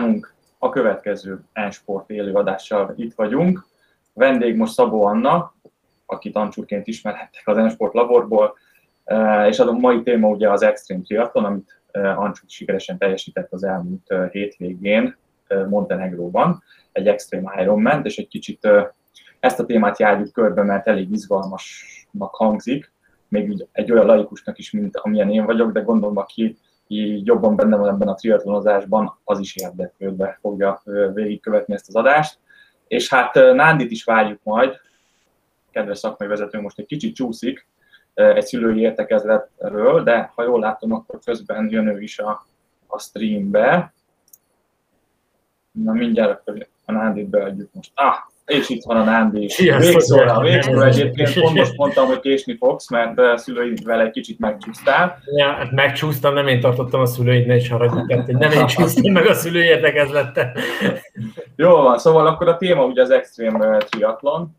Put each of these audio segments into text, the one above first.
délutánunk, a következő Ensport élőadással itt vagyunk. Vendég most Szabó Anna, akit Ancsúrként ismerhettek az Ensport laborból, és a mai téma ugye az Extreme Triathlon, amit Ancsú sikeresen teljesített az elmúlt hétvégén Montenegróban, egy Extreme Ironman, és egy kicsit ezt a témát járjuk körbe, mert elég izgalmasnak hangzik, még egy olyan laikusnak is, mint amilyen én vagyok, de gondolom, aki jobban benne van ebben a triatlonozásban, az is érdeklődve fogja végigkövetni ezt az adást. És hát Nándit is várjuk majd, kedves szakmai vezető most egy kicsit csúszik egy szülői értekezletről, de ha jól látom, akkor közben jön ő is a, a streambe. Na mindjárt a Nándit beadjuk most. Ah, és itt van a Nándi is. Végszóra, végszóra egyébként pont most mondtam, hogy késni fogsz, mert a szüleidvel egy kicsit megcsúsztál. Ja, hát megcsúsztam, nem én tartottam a szüleidnek, és haragudtam, hogy nem én csúsztam meg a szülői érdekezlettel. Jó van, szóval akkor a téma ugye az Extreme Triathlon,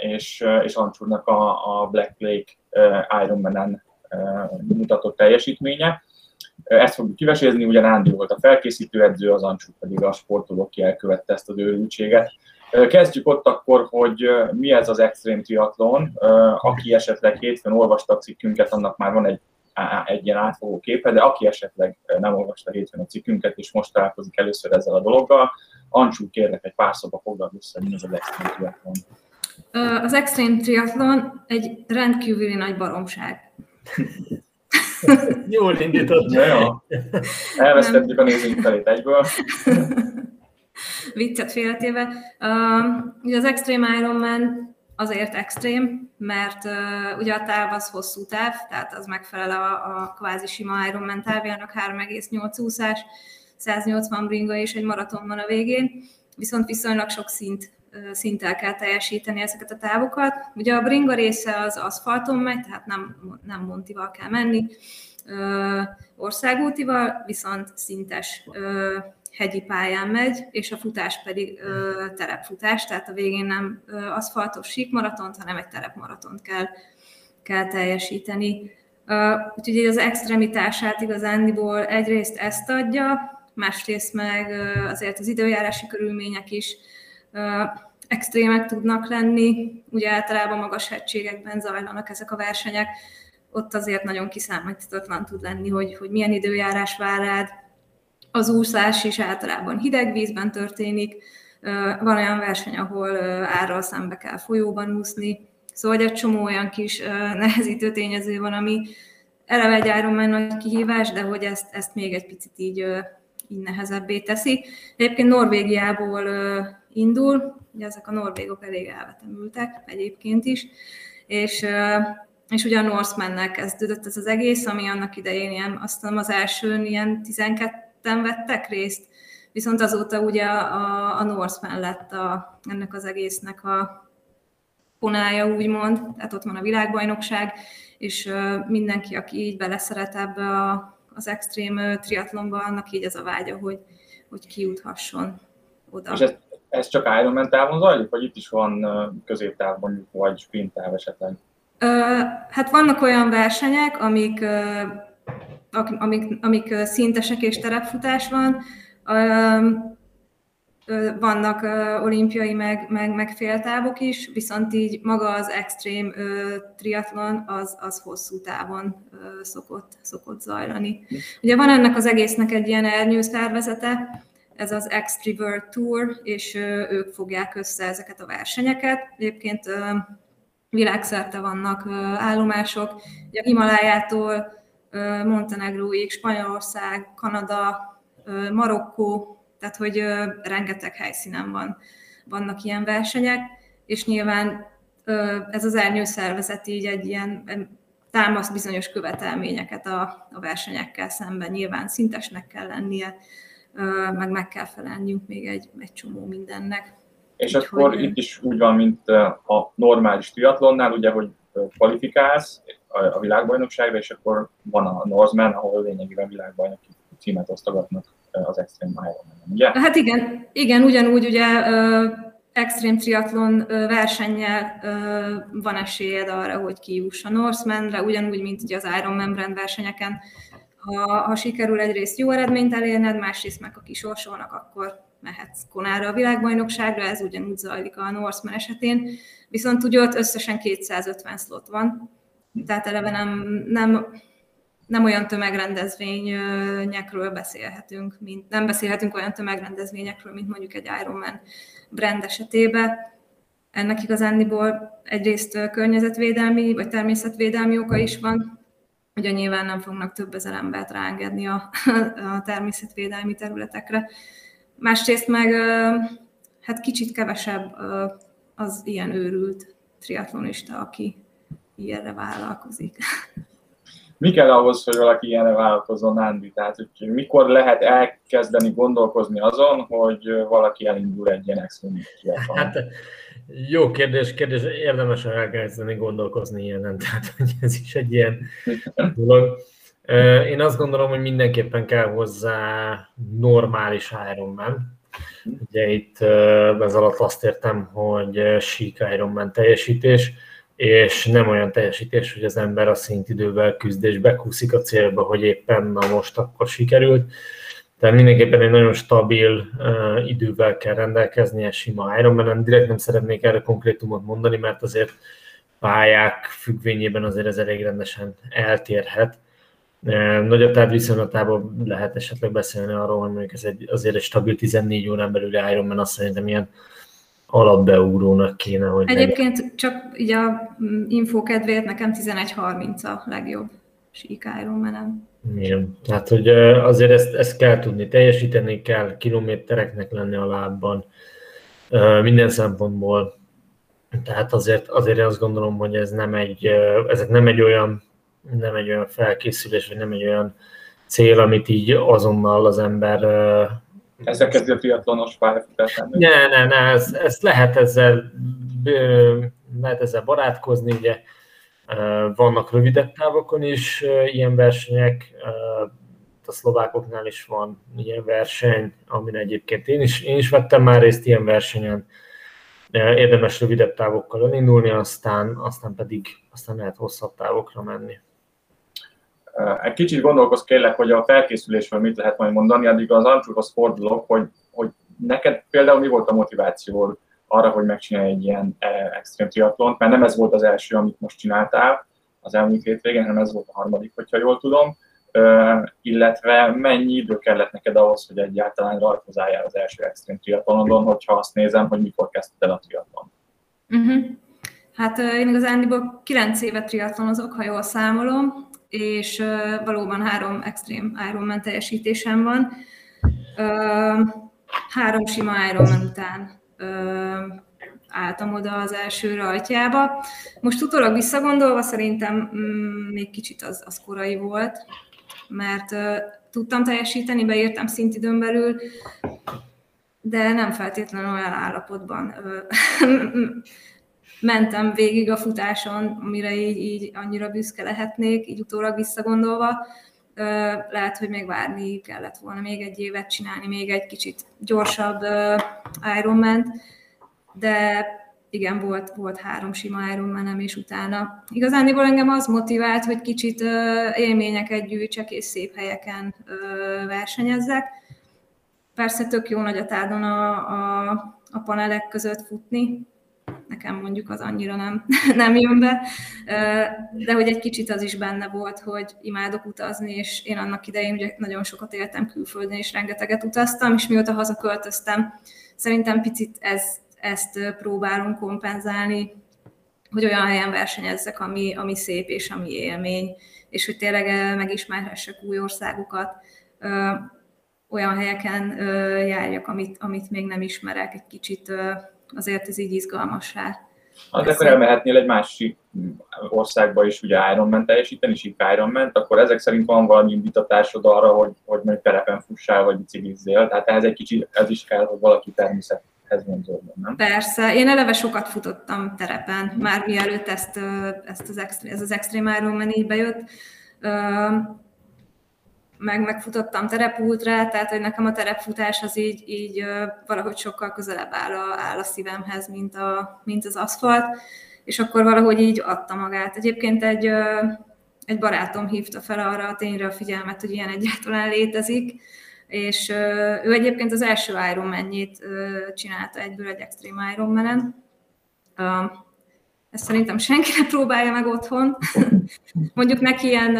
és, és Ancsúrnak a, a Black Lake Ironman-en mutatott teljesítménye. Ezt fogjuk kivesézni, ugye Nándi volt a felkészítő edző, az Ancsú pedig a sportoló, aki elkövette ezt az őrültséget. Kezdjük ott akkor, hogy mi ez az extrém triatlon. Aki esetleg hétfőn olvasta a cikkünket, annak már van egy, egy ilyen átfogó képe, de aki esetleg nem olvasta hétfőn a cikkünket, és most találkozik először ezzel a dologgal, Ancsú, kérlek egy pár szóba foglald össze, mi az az extrém triatlon. Az extrém triatlon egy rendkívüli nagy baromság. Jól indított. Ja, jó. Elvesztettük a nézőink felét egyből. viccet félretéve. Ugye az Extreme Ironman azért extrém, mert uh, ugye a táv az hosszú táv, tehát az megfelel a, a kvázi sima Ironman távjának 3,8 úszás, 180 bringa és egy maraton van a végén, viszont viszonylag sok szint szinttel kell teljesíteni ezeket a távokat. Ugye a bringa része az aszfalton megy, tehát nem, nem montival kell menni, országútival, viszont szintes hegyi pályán megy, és a futás pedig ö, terepfutás, tehát a végén nem ö, aszfaltos síkmaratont, hanem egy terepmaratont kell, kell teljesíteni. Ö, úgyhogy az extremitását igazándiból egyrészt ezt adja, másrészt meg ö, azért az időjárási körülmények is ö, extrémek tudnak lenni, ugye általában magas hegységekben zajlanak ezek a versenyek, ott azért nagyon kiszámíthatatlan tud lenni, hogy, hogy milyen időjárás vár rád, az úszás is általában hideg vízben történik, van olyan verseny, ahol árral szembe kell folyóban úszni, szóval egy csomó olyan kis nehezítő tényező van, ami eleve egy Ironman nagy kihívás, de hogy ezt, ezt még egy picit így, így nehezebbé teszi. Egyébként Norvégiából indul, ugye ezek a norvégok elég elvetemültek egyébként is, és, és ugye a Norseman-nel kezdődött ez az egész, ami annak idején ilyen, azt az első ilyen 12 ketten vettek részt, viszont azóta ugye a, a Norseman lett a, ennek az egésznek a ponája, úgymond, tehát ott van a világbajnokság, és mindenki, aki így beleszeret ebbe a, az extrém triatlonba, annak így ez a vágya, hogy, hogy kijuthasson oda. És ez, ez csak Ironman távon zajlik, vagy itt is van középtávban, vagy sprint esetleg? Hát vannak olyan versenyek, amik amik, amik szintesek és terepfutás van, vannak olimpiai meg, meg, meg féltávok is, viszont így maga az extrém triatlon az, az hosszú távon szokott, szokott zajlani. Ugye van ennek az egésznek egy ilyen ernyő szervezete, ez az Extrivert Tour, és ők fogják össze ezeket a versenyeket. Egyébként világszerte vannak állomások, a Himalájától Montenegróig, Spanyolország, Kanada, Marokkó, tehát hogy rengeteg helyszínen van, vannak ilyen versenyek, és nyilván ez az ernyő szervezet így egy ilyen támaszt bizonyos követelményeket a, a versenyekkel szemben. Nyilván szintesnek kell lennie, meg meg kell felelniük még egy, egy csomó mindennek. És Úgy, akkor itt is úgy van, mint a normális triatlonnál, ugye, hogy kvalifikálsz, a világbajnokságra, és akkor van a Norseman, ahol lényegében világbajnoki címet osztogatnak az Extreme Ironman, ugye? Hát igen, igen, ugyanúgy ugye extrém triatlon versennyel van esélyed arra, hogy kijuss a Norsemanre, ugyanúgy, mint ugye az Ironman brand versenyeken, Ha, ha sikerül egyrészt jó eredményt elérned, másrészt meg a kisorsolnak, akkor mehetsz Konára a világbajnokságra, ez ugyanúgy zajlik a Norseman esetén, viszont ugye ott összesen 250 slot van, tehát eleve nem, nem, nem olyan tömegrendezvényekről beszélhetünk, mint, nem beszélhetünk olyan tömegrendezvényekről, mint mondjuk egy Ironman brand esetében. Ennek igazándiból egyrészt környezetvédelmi vagy természetvédelmi oka is van, ugye nyilván nem fognak több ezer embert ráengedni a, a természetvédelmi területekre. Másrészt meg hát kicsit kevesebb az ilyen őrült triatlonista, aki ilyenre vállalkozik. Mi kell ahhoz, hogy valaki ilyenre vállalkozzon, Nándi? Tehát, hogy mikor lehet elkezdeni gondolkozni azon, hogy valaki elindul egy ilyen extrém Hát, jó kérdés, kérdés, érdemes elkezdeni gondolkozni ilyenen, tehát hogy ez is egy ilyen dolog. Én azt gondolom, hogy mindenképpen kell hozzá normális Ironman. Ugye itt ez alatt azt értem, hogy sík Ironman teljesítés, és nem olyan teljesítés, hogy az ember a szintidővel küzd és bekúszik a célba, hogy éppen na most akkor sikerült. Tehát mindenképpen egy nagyon stabil uh, idővel kell rendelkeznie sima Ironman-en. Direkt nem szeretnék erre konkrétumot mondani, mert azért pályák függvényében azért ez elég rendesen eltérhet. Nagyobb táv viszonylatában lehet esetleg beszélni arról, hogy mondjuk ez egy, azért egy stabil 14 órán belül Ironman, azt szerintem ilyen alapbeugrónak kéne, hogy Egyébként legyen. csak így a mm, info kedvéért nekem 11.30 a legjobb sík Ironman-en. Igen, tehát hogy azért ezt, ezt kell tudni, teljesíteni kell, kilométereknek lenni a lábban, minden szempontból. Tehát azért, azért azt gondolom, hogy ez nem egy, ezek nem egy olyan nem egy olyan felkészülés, vagy nem egy olyan cél, amit így azonnal az ember... Ezzel kezdi a triatlonos pályafutás. Ne, ne, ne, ez, ezt lehet ezzel, lehet ezzel barátkozni, ugye vannak rövidebb távokon is ilyen versenyek, a szlovákoknál is van ilyen verseny, amin egyébként én is, én is vettem már részt ilyen versenyen, érdemes rövidebb távokkal elindulni, aztán, aztán pedig aztán lehet hosszabb távokra menni. Egy kicsit gondolkoz kérlek, hogy a felkészülésről mit lehet majd mondani, addig az Ancsúrhoz fordulok, hogy, hogy neked például mi volt a motiváció arra, hogy megcsinálj egy ilyen extrém triatlont, mert nem ez volt az első, amit most csináltál az elmúlt hétvégén, hanem ez volt a harmadik, hogyha jól tudom, illetve mennyi idő kellett neked ahhoz, hogy egyáltalán rajtozáljál az első extrém triatlonodon, hogyha azt nézem, hogy mikor kezdted el a triatlon. Uh-huh. Hát én igazándiból 9 évet triatlonozok, ha jól számolom, és valóban három extrém Ironman teljesítésem van. Három sima Ironman után álltam oda az első rajtjába. Most utólag visszagondolva szerintem mm, még kicsit az, az korai volt, mert tudtam teljesíteni, beírtam szintidőn belül, de nem feltétlenül olyan állapotban mentem végig a futáson, amire így, így annyira büszke lehetnék, így utólag visszagondolva. Lehet, hogy még várni kellett volna még egy évet csinálni, még egy kicsit gyorsabb Ironman, de igen, volt, volt három sima Ironmanem, és utána igazániból engem az motivált, hogy kicsit élményeket gyűjtsek, és szép helyeken versenyezzek. Persze tök jó nagy a tádon a, a, a panelek között futni, nekem mondjuk az annyira nem, nem jön be, de hogy egy kicsit az is benne volt, hogy imádok utazni, és én annak idején ugye nagyon sokat éltem külföldön, és rengeteget utaztam, és mióta hazaköltöztem, szerintem picit ez, ezt próbálunk kompenzálni, hogy olyan helyen versenyezzek, ami, ami szép és ami élmény, és hogy tényleg megismerhessek új országokat, olyan helyeken járjak, amit, amit még nem ismerek, egy kicsit azért ez így izgalmassá. Hát akkor elmehetnél egy másik országba is ugye Ironman teljesíteni, sík Ironman, akkor ezek szerint van valami indítatásod arra, hogy, hogy mondjuk terepen fussál, vagy biciklizzél, tehát ehhez egy kicsit ez is kell, hogy valaki természethez vonzódjon, nem? Persze, én eleve sokat futottam terepen, már mielőtt ezt, ezt az, extrém, ez az Extreme Ironman így bejött meg megfutottam terepultrát, tehát hogy nekem a terepfutás az így, így valahogy sokkal közelebb áll a, áll a szívemhez, mint, a, mint az aszfalt, és akkor valahogy így adta magát. Egyébként egy, egy barátom hívta fel arra a tényre a figyelmet, hogy ilyen egyáltalán létezik, és ő egyébként az első Ironman-jét csinálta egyből egy Extreme Ironman-en. Ezt szerintem senki nem próbálja meg otthon. Mondjuk neki ilyen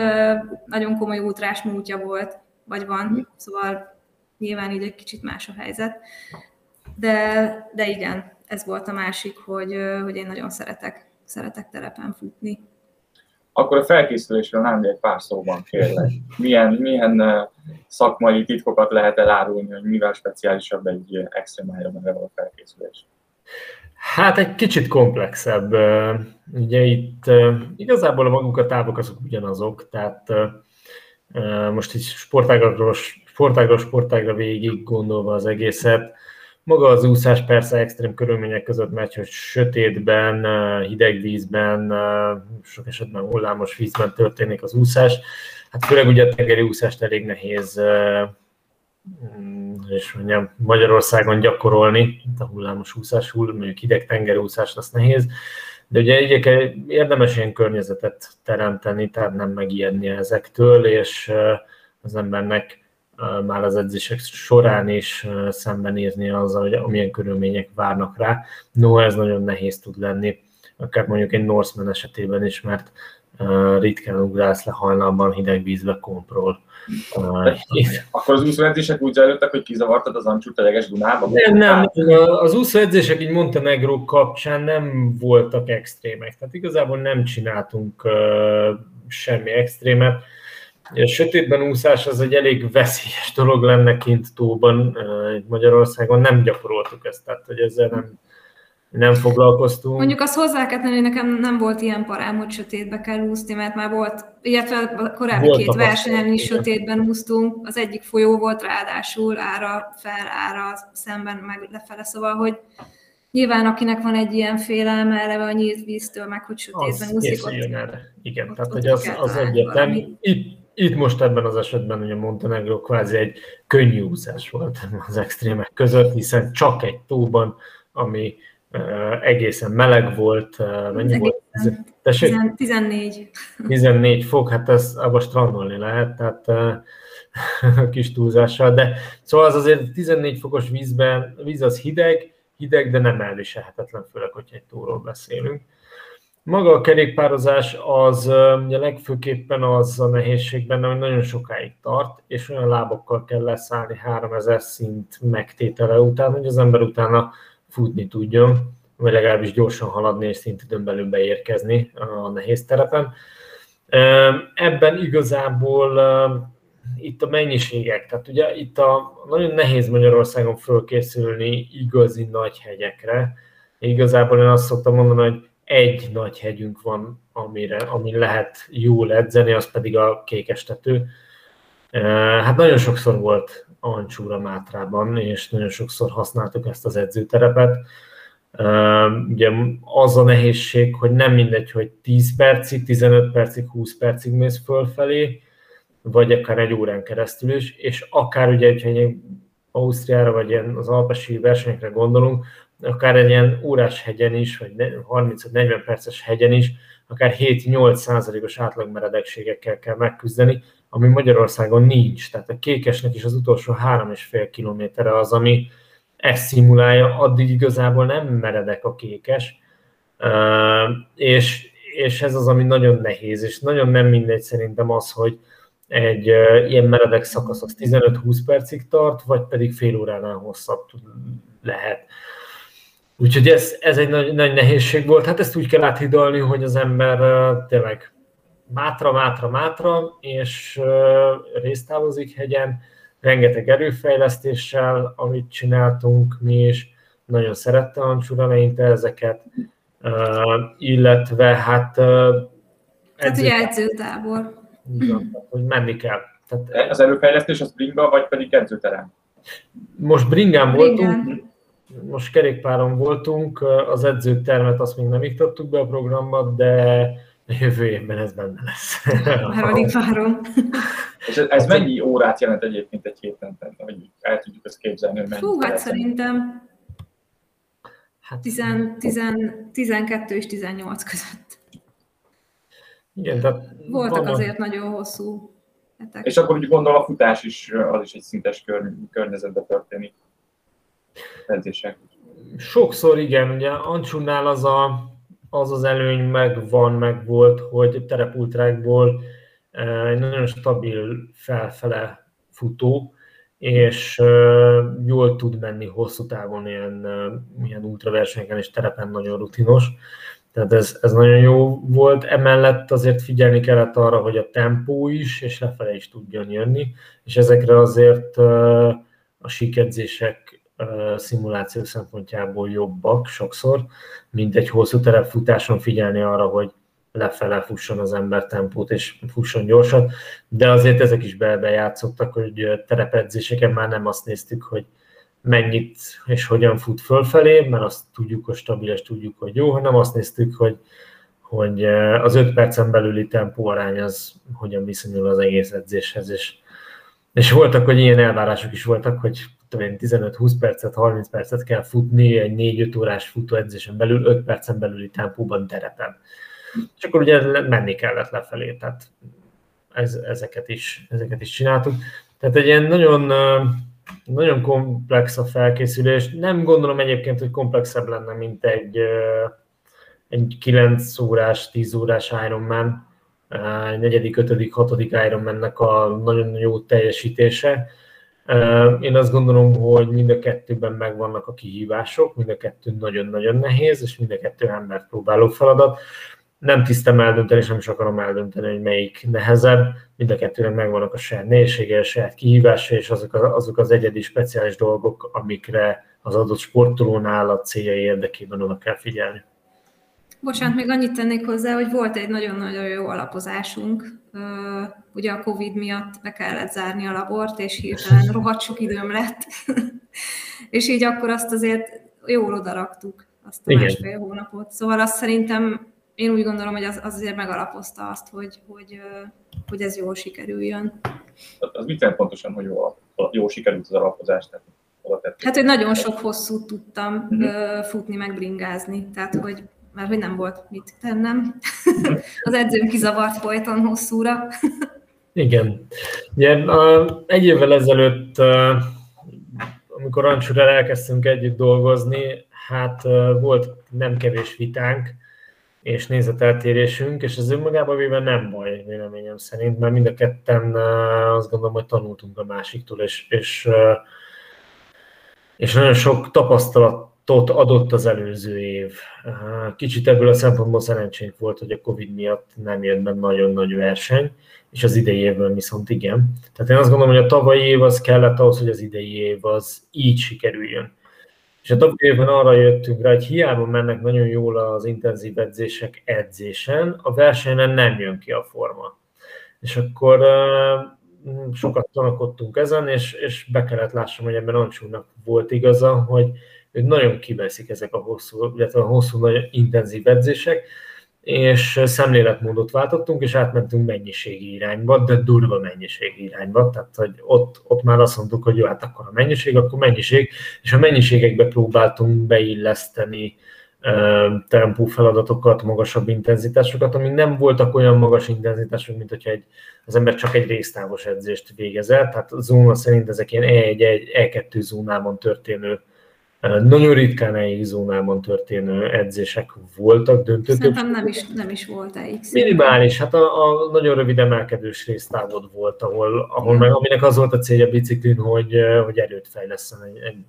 nagyon komoly útrás múltja volt, vagy van, szóval nyilván így egy kicsit más a helyzet. De, de igen, ez volt a másik, hogy, hogy én nagyon szeretek, szeretek terepen futni. Akkor a felkészülésről nem egy pár szóban kérlek. Milyen, milyen szakmai titkokat lehet elárulni, hogy mivel speciálisabb egy Ironman a felkészülés? Hát egy kicsit komplexebb. Ugye itt igazából a maguk a távok azok ugyanazok, tehát most így sportágról, sportágról sportágra végig gondolva az egészet, maga az úszás persze extrém körülmények között megy, hogy sötétben, hideg vízben, sok esetben hullámos vízben történik az úszás. Hát főleg ugye a tengeri úszást elég nehéz és mondjam, Magyarországon gyakorolni, a hullámos úszás, hull, mondjuk hideg tengeri úszás, az nehéz, de ugye egyébként érdemes ilyen környezetet teremteni, tehát nem megijedni ezektől, és az embernek már az edzések során is szembenézni azzal, hogy amilyen körülmények várnak rá. No, ez nagyon nehéz tud lenni, akár mondjuk egy Norseman esetében is, mert ritkán ugrálsz le hajnalban hideg vízbe kompról. Akkor az úszóedzések úgy zajlottak, hogy kizavartad az ancsút a jeges Dunába? Nem, nem, az úszóedzések így Montenegro kapcsán nem voltak extrémek, tehát igazából nem csináltunk uh, semmi extrémet a sötétben úszás az egy elég veszélyes dolog lenne kint tóban, Magyarországon nem gyakoroltuk ezt, tehát hogy ezzel nem, nem foglalkoztunk. Mondjuk azt hozzá kell tenni, hogy nekem nem volt ilyen parám, hogy sötétbe kell úszni, mert már volt, illetve a korábbi volt két versenyen is sötétben úsztunk, az egyik folyó volt ráadásul ára, fel, ára, szemben, meg lefele, szóval, hogy Nyilván, akinek van egy ilyen félelme erre a nyílt víztől, meg hogy sötétben úszik, ott, erre. Igen, ott, tehát hogy az, az egyetlen. Itt, itt most ebben az esetben ugye Montenegro kvázi egy könnyű úszás volt az extrémek között, hiszen csak egy tóban, ami egészen meleg volt, mennyi egészen, volt? Tessék? 14. 14 fok, hát ez abban strandolni lehet, tehát kis túlzással, de szóval az azért 14 fokos vízben, víz az hideg, hideg, de nem elviselhetetlen, főleg, hogyha egy tóról beszélünk. Maga a kerékpározás az ugye legfőképpen az a nehézség benne, hogy nagyon sokáig tart, és olyan lábokkal kell leszállni 3000 szint megtétele után, hogy az ember utána futni tudjon, vagy legalábbis gyorsan haladni és szintidőn belül beérkezni a nehéz terepen. Ebben igazából itt a mennyiségek, tehát ugye itt a nagyon nehéz Magyarországon fölkészülni igazi nagy hegyekre. Igazából én azt szoktam mondani, hogy egy nagy hegyünk van, amire, amin lehet jól edzeni, az pedig a kékestető. Hát nagyon sokszor volt Ancsúra Mátrában, és nagyon sokszor használtuk ezt az edzőterepet. Ugye az a nehézség, hogy nem mindegy, hogy 10 percig, 15 percig, 20 percig mész fölfelé, vagy akár egy órán keresztül is, és akár ugye, hogyha Ausztriára, vagy ilyen az alpesi versenyekre gondolunk, akár egy ilyen órás hegyen is, vagy 30-40 perces hegyen is, akár 7-8 százalékos átlagmeredekségekkel kell megküzdeni, ami Magyarországon nincs. Tehát a kékesnek is az utolsó 3,5 kilométerre az, ami ezt szimulálja, addig igazából nem meredek a kékes, és, és ez az, ami nagyon nehéz, és nagyon nem mindegy szerintem az, hogy egy ilyen meredek szakasz az 15-20 percig tart, vagy pedig fél óránál hosszabb lehet. Úgyhogy ez, ez egy nagy, nagy nehézség volt. Hát ezt úgy kell áthidalni, hogy az ember tényleg mátra, mátra, mátra, és uh, résztávozik hegyen, rengeteg erőfejlesztéssel, amit csináltunk mi is, nagyon szerette Ancsúra eleinte ezeket, illetve hát... Uh, Tehát ugye edzőtábor. Igen, hogy menni kell. Tehát, az erőfejlesztés az bringa, vagy pedig edzőterem? Most bringán voltunk, most kerékpáron voltunk, az edzőtermet azt még nem iktattuk be a programba, de jövő évben ez benne lesz. Már alig várom. És ez, ez mennyi órát jelent egyébként egy héten? Hogy el tudjuk ezt képzelni, hogy Hú, hát szerintem hát, 10, 10, 12 és 18 között. Igen, tehát Voltak van azért nagyon hosszú hetek. És akkor úgy gondolom a futás is, az is egy szintes kör, környezetben történik. Edzések. Sokszor igen, ugye Ancsúnál az a, az az előny megvan, meg volt, hogy terepultrákból egy nagyon stabil felfele futó, és jól tud menni hosszú távon ilyen, ilyen ultraversenyeken és terepen nagyon rutinos. Tehát ez, ez nagyon jó volt. Emellett azért figyelni kellett arra, hogy a tempó is, és lefele is tudjon jönni, és ezekre azért a síkedzések szimuláció szempontjából jobbak sokszor, mint egy hosszú terepfutáson figyelni arra, hogy lefele fusson az ember tempót, és fusson gyorsan, de azért ezek is bejátszottak, hogy terepedzéseken már nem azt néztük, hogy mennyit és hogyan fut fölfelé, mert azt tudjuk, hogy stabil, és tudjuk, hogy jó, hanem azt néztük, hogy, hogy az 5 percen belüli tempó arány az hogyan viszonyul az egész edzéshez, és, és voltak, hogy ilyen elvárások is voltak, hogy 15-20 percet, 30 percet kell futni egy 4-5 órás futóedzésen belül, 5 percen belüli tempóban terepen. És akkor ugye menni kellett lefelé, tehát ez, ezeket, is, ezeket is csináltuk. Tehát egy ilyen nagyon, nagyon komplex a felkészülés. Nem gondolom egyébként, hogy komplexebb lenne, mint egy, egy 9 órás, 10 órás Ironman, egy negyedik, ötödik, hatodik Ironmannek a nagyon jó teljesítése. Én azt gondolom, hogy mind a kettőben megvannak a kihívások, mind a kettő nagyon-nagyon nehéz, és mind a kettő embert próbáló feladat nem tisztem eldönteni, és nem is akarom eldönteni, hogy melyik nehezebb. Mind a kettőnek megvannak a saját nehézsége, a saját kihívása, és azok, az, azok az egyedi speciális dolgok, amikre az adott sportolónál a célja érdekében oda kell figyelni. Bocsánat, még annyit tennék hozzá, hogy volt egy nagyon-nagyon jó alapozásunk. Ugye a Covid miatt be kellett zárni a labort, és hirtelen rohadt sok időm lett. és így akkor azt azért jól odaraktuk, azt a Igen. másfél hónapot. Szóval azt szerintem én úgy gondolom, hogy az, az azért megalapozta azt, hogy, hogy, hogy ez jól sikerüljön. Az mit jelent pontosan, hogy jól, jól sikerült az alapozás? Tehát Hát, hogy nagyon sok hosszút tudtam uh-huh. futni, meg bringázni, tehát, hogy mert hogy nem volt mit tennem. az edzőm kizavart folyton hosszúra. Igen. Ugye, egy évvel ezelőtt, amikor Ancsúrral elkezdtünk együtt dolgozni, hát volt nem kevés vitánk, és nézeteltérésünk, és ez önmagában véve nem baj, véleményem szerint, mert mind a ketten azt gondolom, hogy tanultunk a másiktól, és, és, és nagyon sok tapasztalatot adott az előző év. Kicsit ebből a szempontból szerencsénk volt, hogy a Covid miatt nem jött be nagyon nagy verseny, és az idei évben viszont igen. Tehát én azt gondolom, hogy a tavalyi év az kellett ahhoz, hogy az idei év az így sikerüljön. És a tavalyi évben arra jöttünk rá, hogy hiába mennek nagyon jól az intenzív edzések edzésen, a versenyen nem jön ki a forma. És akkor sokat tanakodtunk ezen, és, és be kellett lássam, hogy ebben Ancsúnak volt igaza, hogy ők nagyon kiveszik ezek a hosszú, illetve a hosszú, nagyon intenzív edzések, és szemléletmódot váltottunk, és átmentünk mennyiségi irányba, de durva mennyiségi irányba, tehát hogy ott, ott már azt mondtuk, hogy jó, hát akkor a mennyiség, akkor mennyiség, és a mennyiségekbe próbáltunk beilleszteni tempó feladatokat, magasabb intenzitásokat, amik nem voltak olyan magas intenzitások, mint hogyha egy, az ember csak egy résztávos edzést végezett, tehát zóna szerint ezek ilyen E1, E2 zónában történő nagyon ritkán EX zónában történő edzések voltak döntő Szerintem nem is, nem is volt EX. Minimális, hát a, a nagyon rövid emelkedős résztávod volt, ahol, ahol meg, aminek az volt a célja biciklin, hogy, hogy erőt fejleszten, egy, egy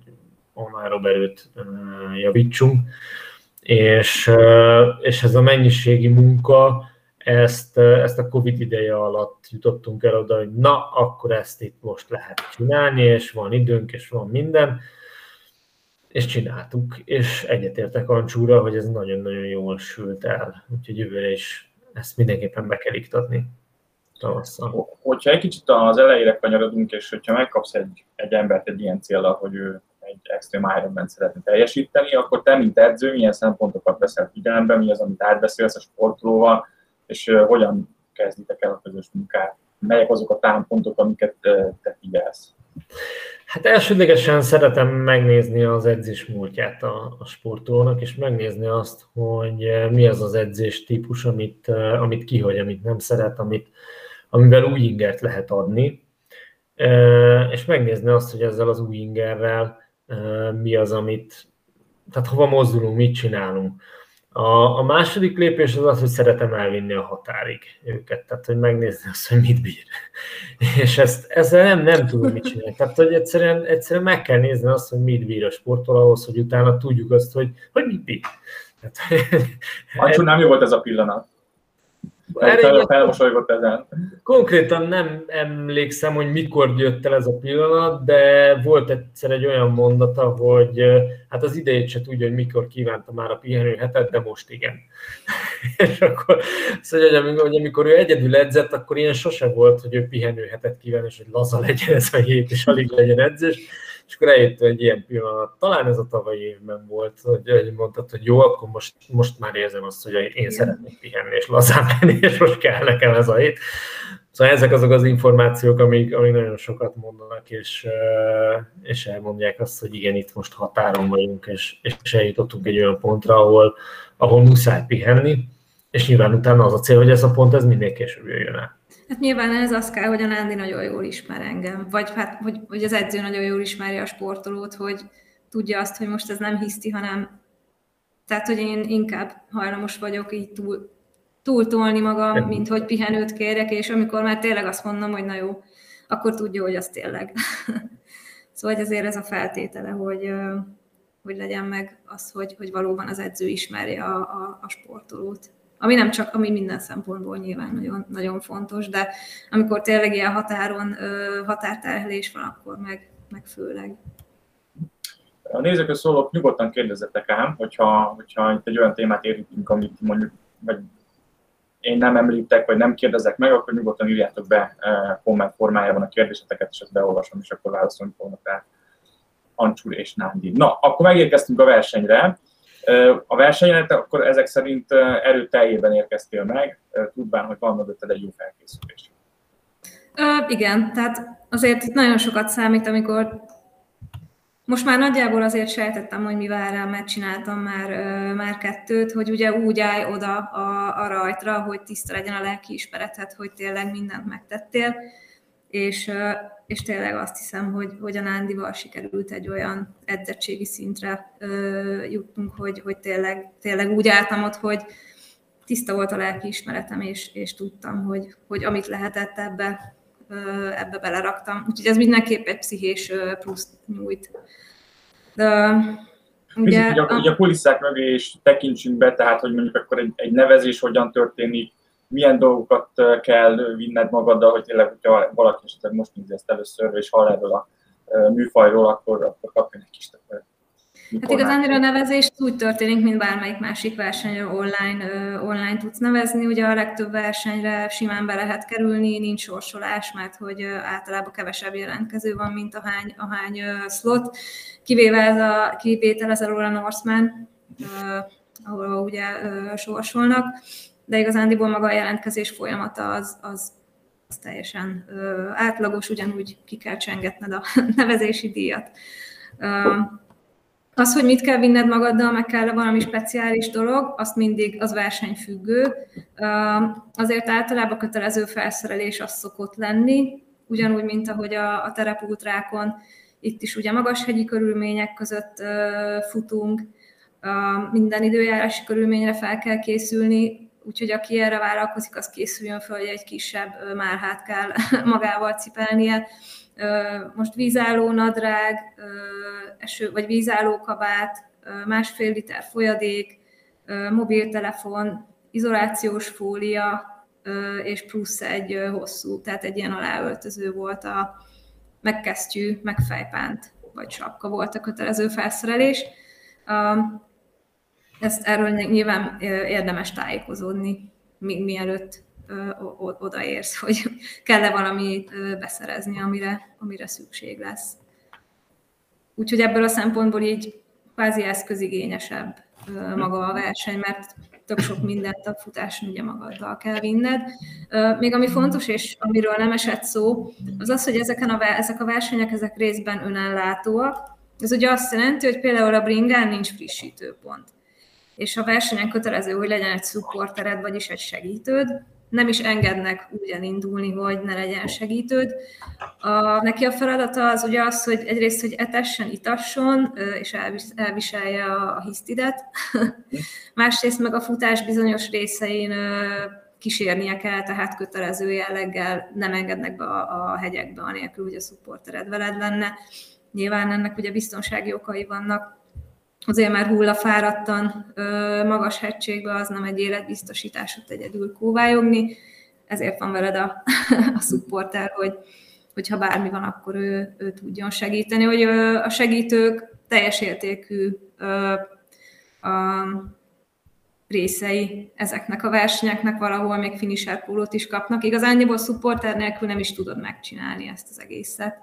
anaerob erőt javítsunk. És, és ez a mennyiségi munka, ezt, ezt a Covid ideje alatt jutottunk el oda, hogy na, akkor ezt itt most lehet csinálni, és van időnk, és van minden és csináltuk, és egyetértek Ancsúra, hogy ez nagyon-nagyon jól sült el, úgyhogy jövőre is ezt mindenképpen be kell iktatni tavasszal. Hogyha egy kicsit az elejére kanyarodunk, és hogyha megkapsz egy, egy embert egy ilyen célra, hogy ő egy extrém Ironman szeretne teljesíteni, akkor te, mint edző, milyen szempontokat veszel figyelembe, mi az, amit átbeszélsz a sportolóval, és hogyan kezditek el a közös munkát? Melyek azok a támpontok, amiket te figyelsz? Hát elsődlegesen szeretem megnézni az edzés múltját a, a sportolónak, és megnézni azt, hogy eh, mi az az edzés típus, amit, eh, amit kihagy, amit nem szeret, amit, amivel új ingert lehet adni, eh, és megnézni azt, hogy ezzel az új ingerrel mi az, amit, tehát hova mozdulunk, mit csinálunk. A, a második lépés az az, hogy szeretem elvinni a határig őket, tehát hogy megnézni azt, hogy mit bír. És ezt, ezzel nem, nem tudom mit csinálni. Tehát, hogy egyszerűen, egyszerűen meg kell nézni azt, hogy mit bír a sportol ahhoz, hogy utána tudjuk azt, hogy, hogy mit bír. Tehát, Ancsú, nem jó volt ez a pillanat. Fel, felmosolygott ezen. Konkrétan nem emlékszem, hogy mikor jött el ez a pillanat, de volt egyszer egy olyan mondata, hogy hát az idejét se tudja, hogy mikor kívánta már a pihenőhetet, de most igen. és akkor szóval, hogy, hogy amikor ő egyedül edzett, akkor ilyen sose volt, hogy ő pihenőhetet kíván, és hogy laza legyen ez a hét, és alig legyen edzés és akkor eljött egy ilyen pillanat, talán ez a tavalyi évben volt, hogy mondtad, hogy jó, akkor most, most már érzem azt, hogy én Igen. szeretnék pihenni és lazán menni, és most kell nekem ez a hét. Szóval ezek azok az információk, amik, amik nagyon sokat mondanak, és, és elmondják azt, hogy igen, itt most határon vagyunk, és, és eljutottunk egy olyan pontra, ahol, ahol muszáj pihenni, és nyilván utána az a cél, hogy ez a pont ez minél később jöjjön el. Hát nyilván ez az kell, hogy a Nándi nagyon jól ismer engem, vagy hát, hogy, hogy az edző nagyon jól ismeri a sportolót, hogy tudja azt, hogy most ez nem hiszti, hanem tehát, hogy én inkább hajlamos vagyok így túl, túltolni magam, mint hogy pihenőt kérjek, és amikor már tényleg azt mondom, hogy na jó, akkor tudja, hogy az tényleg. szóval ezért ez a feltétele, hogy, hogy legyen meg az, hogy, hogy valóban az edző ismerje a, a, a sportolót ami nem csak, ami minden szempontból nyilván nagyon, nagyon fontos, de amikor tényleg ilyen határon, határterhelés van, akkor meg, meg főleg. A nézőkről szólók nyugodtan kérdezzetek ám, hogyha, hogyha itt egy olyan témát érintünk, amit mondjuk vagy én nem említek, vagy nem kérdezek meg, akkor nyugodtan írjátok be komment formájában a kérdéseteket, és ezt beolvasom, és akkor válaszolni fognak rá Ancsúr és Nándi. Na, akkor megérkeztünk a versenyre. A versenyen akkor ezek szerint erőteljében érkeztél meg, tudván, hogy van mögötted egy jó felkészülés. Ö, igen, tehát azért itt nagyon sokat számít, amikor most már nagyjából azért sejtettem, hogy mi vár rám, mert csináltam már, már kettőt, hogy ugye úgy állj oda a, a rajtra, hogy tiszta legyen a lelki ismeretet, hogy tényleg mindent megtettél, és és tényleg azt hiszem, hogy, hogy a Nándival sikerült egy olyan edzettségi szintre ö, jutnunk, hogy, hogy tényleg, tényleg úgy álltam ott, hogy tiszta volt a lelki ismeretem, és, és tudtam, hogy, hogy amit lehetett ebbe, ö, ebbe beleraktam. Úgyhogy ez mindenképp egy pszichés plusz nyújt. De, ugye, ugye, a, ugye a kulisszák mögé is tekintsünk be, tehát hogy mondjuk akkor egy, egy nevezés hogyan történik, milyen dolgokat kell vinned magaddal, hogy tényleg, hogyha valaki esetleg most nézi ezt először, és hall erről a műfajról, akkor, akkor kapjon egy kis Hát igazán a nevezés úgy történik, mint bármelyik másik versenyre online, online tudsz nevezni. Ugye a legtöbb versenyre simán be lehet kerülni, nincs sorsolás, mert hogy általában kevesebb jelentkező van, mint a hány, a hány slot. Kivéve ez a, kivétel ez a Norseman, ahol ugye sorsolnak de igazándiból maga a jelentkezés folyamata az, az, az teljesen ö, átlagos, ugyanúgy ki kell csengetned a nevezési díjat. Ö, az, hogy mit kell vinned magaddal, meg kell valami speciális dolog, azt mindig az versenyfüggő. Azért általában kötelező felszerelés az szokott lenni, ugyanúgy, mint ahogy a, a terepútrákon, itt is ugye magas hegyi körülmények között futunk, minden időjárási körülményre fel kell készülni, úgyhogy aki erre vállalkozik, az készüljön fel, hogy egy kisebb márhát kell magával cipelnie. Most vízálló nadrág, eső, vagy vízálló kabát, másfél liter folyadék, mobiltelefon, izolációs fólia, és plusz egy hosszú, tehát egy ilyen aláöltöző volt a megkesztyű, megfejpánt, vagy sapka volt a kötelező felszerelés ezt erről nyilván érdemes tájékozódni, mi, mielőtt odaérsz, hogy kell-e valami beszerezni, amire, amire szükség lesz. Úgyhogy ebből a szempontból így kvázi eszközigényesebb maga a verseny, mert tök sok mindent a futáson ugye magaddal kell vinned. Még ami fontos, és amiről nem esett szó, az az, hogy ezeken a, ezek a versenyek ezek részben önellátóak. Ez ugye azt jelenti, hogy például a bringán nincs frissítőpont. És a versenyen kötelező, hogy legyen egy supportered, vagyis egy segítőd, nem is engednek úgy elindulni, hogy ne legyen segítőd. A, neki a feladata az ugye az, hogy egyrészt, hogy etessen, itasson, és elviselje a hisztidet, másrészt meg a futás bizonyos részein kísérnie kell, tehát kötelező jelleggel nem engednek be a, a hegyekbe, anélkül, hogy a szupportered veled lenne. Nyilván ennek ugye biztonsági okai vannak, azért már hullafáradtan magas hegységbe az nem egy életbiztosítás, ott egyedül kóvályogni, ezért van veled a, a supporter, hogy hogyha bármi van, akkor ő, ő tudjon segíteni, hogy a segítők teljes értékű a részei ezeknek a versenyeknek, valahol még finisher is kapnak. Igazándiból supporter nélkül nem is tudod megcsinálni ezt az egészet.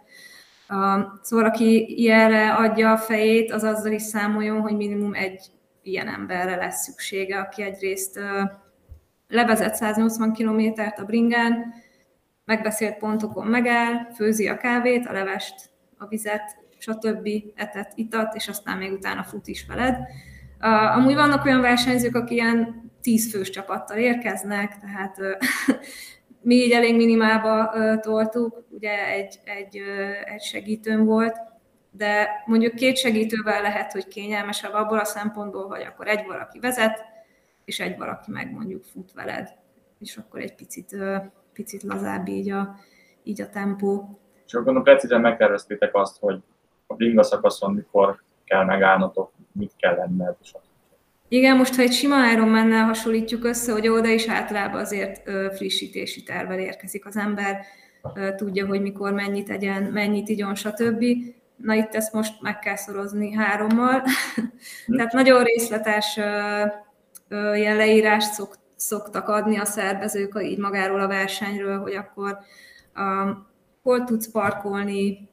Szóval aki ilyenre adja a fejét, az azzal is számoljon, hogy minimum egy ilyen emberre lesz szüksége, aki egyrészt levezet 180 kilométert a bringán, megbeszélt pontokon megáll, főzi a kávét, a levest, a vizet, stb. etet, itat, és aztán még utána fut is veled. Amúgy vannak olyan versenyzők, akik ilyen tízfős csapattal érkeznek, tehát mi így elég minimálba toltuk, ugye egy, egy, egy segítőm volt, de mondjuk két segítővel lehet, hogy kényelmesebb abból a szempontból, hogy akkor egy valaki vezet, és egy valaki meg mondjuk fut veled, és akkor egy picit, picit lazább így a, így a tempó. És akkor gondolom precízen megterveztétek azt, hogy a bringa szakaszon mikor kell megállnotok, mit kell lenned, és igen, most ha egy sima Ironman-nel hasonlítjuk össze, hogy oda is általában azért frissítési tervvel érkezik az ember, tudja, hogy mikor mennyit tegyen, mennyit igyon, stb. Na itt ezt most meg kell szorozni hárommal. Tehát nagyon részletes ilyen leírást szok, szoktak adni a szervezők így magáról a versenyről, hogy akkor hol tudsz parkolni,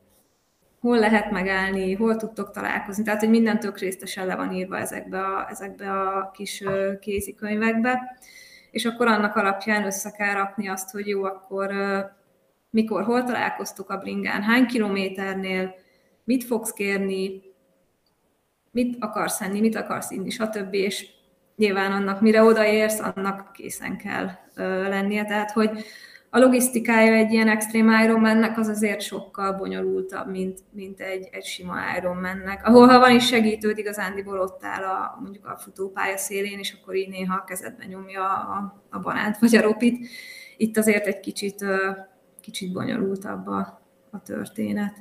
hol lehet megállni, hol tudtok találkozni. Tehát, hogy minden tök résztesen le van írva ezekbe a, ezekbe a kis kézikönyvekbe, és akkor annak alapján össze kell rakni azt, hogy jó, akkor mikor, hol találkoztuk a bringán, hány kilométernél, mit fogsz kérni, mit akarsz enni, mit akarsz inni, stb. És nyilván annak, mire odaérsz, annak készen kell lennie. Tehát, hogy a logisztikája egy ilyen extrém Ironmannek az azért sokkal bonyolultabb, mint, mint egy, egy sima Ironmannek. Ahol ha van is segítőd, igazándiból ott áll a, mondjuk a futópálya szélén, és akkor így néha a kezedbe nyomja a, a banánt vagy a ropit. Itt azért egy kicsit, kicsit bonyolultabb a, a történet.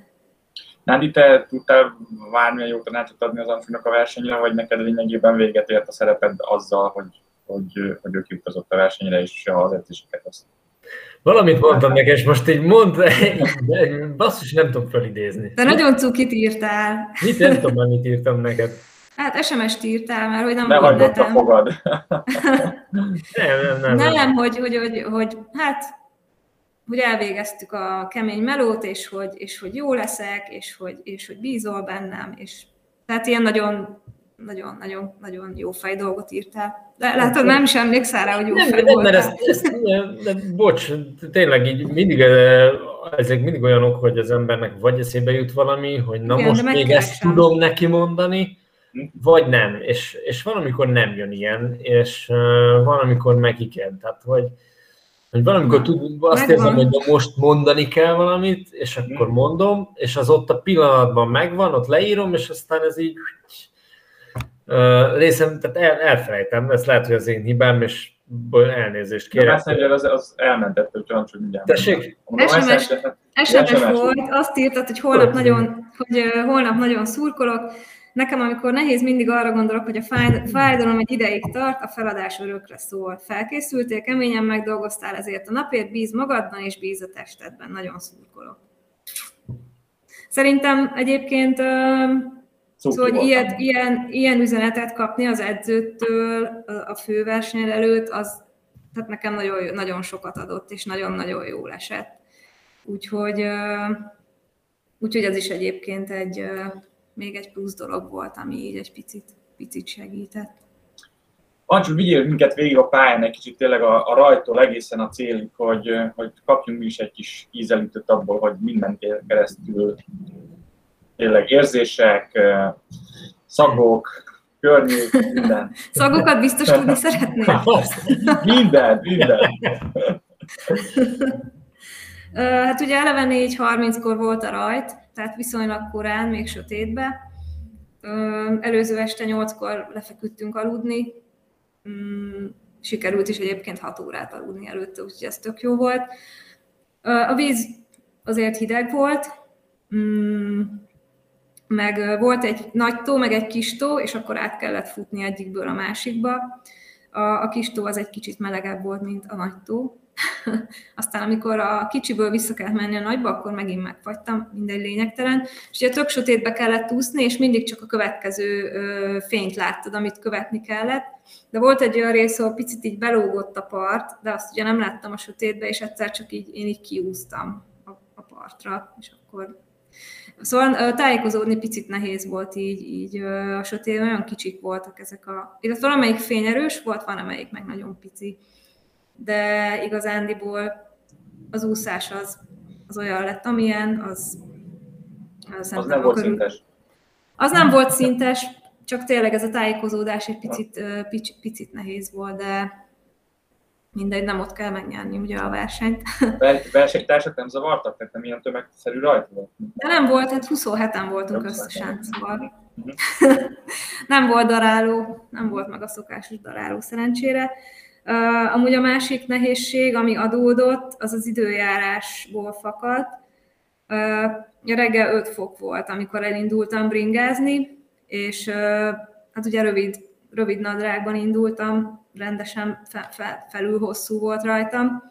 Nádi, te tudtál bármilyen jó tanácsot adni az Amfinak a versenyre, vagy neked lényegében véget ért a szereped azzal, hogy, hogy, hogy ők jutott a versenyre, és az edzéseket azt Valamit mondtam neked, és most így mond, basszus, nem tudom felidézni. De nagyon cukit írtál. Mit nem tudom már, mit írtam neked. Hát SMS-t írtál, mert hogy nem ne volt netem. a fogad. nem, nem, nem. Nem, nem hogy, hogy, hogy, hogy, hát, hogy elvégeztük a kemény melót, és hogy, és hogy jó leszek, és hogy, és hogy bízol bennem, és tehát ilyen nagyon nagyon, nagyon, nagyon jó fej dolgot írtál. De látod, nem is emlékszel rá, hogy jó nem, fej nem, mert ezt, ezt, de, bocs, tényleg így mindig ezek mindig olyanok, hogy az embernek vagy eszébe jut valami, hogy na Igen, most még ezt sem. tudom neki mondani, vagy nem. És, és van, amikor nem jön ilyen, és uh, van, amikor meg igen. Tehát, hogy, hogy valamikor tud, azt érzem, hogy most mondani kell valamit, és akkor mondom, és az ott a pillanatban megvan, ott leírom, és aztán ez így Uh, részem, tehát el, elfelejtem, ez lehet, hogy az én hibám, és elnézést kérek. De Messenger az, az elmentett, hogy csak hogy mindjárt. Tessék? SMS, SMS volt, azt írtad, hogy holnap, nagyon, hogy holnap nagyon szurkolok. Nekem, amikor nehéz, mindig arra gondolok, hogy a fájdalom egy ideig tart, a feladás örökre szól. Felkészültél, keményen megdolgoztál ezért a napért, bíz magadban és bíz a testedben. Nagyon szurkolok. Szerintem egyébként Szóval, ilyet, ilyen, ilyen üzenetet kapni az edzőtől a főverseny előtt, az tehát nekem nagyon, nagyon sokat adott, és nagyon-nagyon jól esett. Úgyhogy, úgyhogy ez is egyébként egy, még egy plusz dolog volt, ami így egy picit, picit segített. Ancsul, vigyél minket végig a pályán egy kicsit tényleg a, a rajtól egészen a célig, hogy, hogy kapjunk mi is egy kis ízelítőt abból, hogy minden keresztül tényleg érzések, szagok, környék, minden. Szagokat biztos tudni szeretnél? minden, minden. Hát ugye eleve 4.30-kor volt a rajt, tehát viszonylag korán, még sötétbe. Előző este 8-kor lefeküdtünk aludni, mm, sikerült is egyébként 6 órát aludni előtte, úgyhogy ez tök jó volt. A víz azért hideg volt, mm, meg volt egy nagy tó, meg egy kis tó, és akkor át kellett futni egyikből a másikba. A, a kis tó az egy kicsit melegebb volt, mint a nagy tó. Aztán amikor a kicsiből vissza kellett menni a nagyba, akkor megint megfagytam, mindegy lényegtelen. És ugye tök sötétbe kellett úszni, és mindig csak a következő ö, fényt láttad, amit követni kellett. De volt egy olyan rész, ahol picit így belógott a part, de azt ugye nem láttam a sötétbe, és egyszer csak így, én így kiúztam a, a partra, és akkor Szóval tájékozódni picit nehéz volt így, így a sötétben, olyan kicsik voltak ezek a... Illetve valamelyik fényerős volt, van amelyik meg nagyon pici. De igazándiból az úszás az, az olyan lett, amilyen, az... Az, az nem volt körül... szintes. Az nem volt szintes, csak tényleg ez a tájékozódás egy picit, picit, picit nehéz volt, de mindegy, nem ott kell megnyerni ugye a versenyt. Versenytársak nem zavartak? Tehát nem ilyen tömegszerű rajta volt? De nem volt, hát 27-en voltunk összesen, szóval uh-huh. nem volt daráló, nem volt meg a szokásos daráló szerencsére. Uh, amúgy a másik nehézség, ami adódott, az az időjárásból fakad. Uh, reggel 5 fok volt, amikor elindultam bringázni, és uh, hát ugye rövid, rövid nadrágban indultam, rendesen fe, fe, felül hosszú volt rajtam,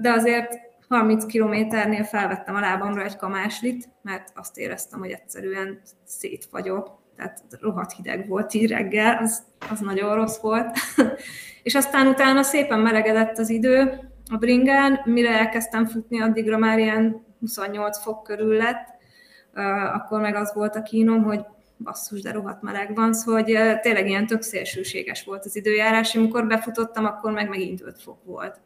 de azért 30 kilométernél felvettem a lábamra egy kamáslit, mert azt éreztem, hogy egyszerűen szétfagyok, tehát rohadt hideg volt így reggel, az, az nagyon rossz volt. és aztán utána szépen melegedett az idő a bringán, mire elkezdtem futni, addigra már ilyen 28 fok körül lett, akkor meg az volt a kínom, hogy basszus, de rohadt meleg van, szóval hogy tényleg ilyen tök szélsőséges volt az időjárás, amikor befutottam, akkor meg megint 5 fok volt.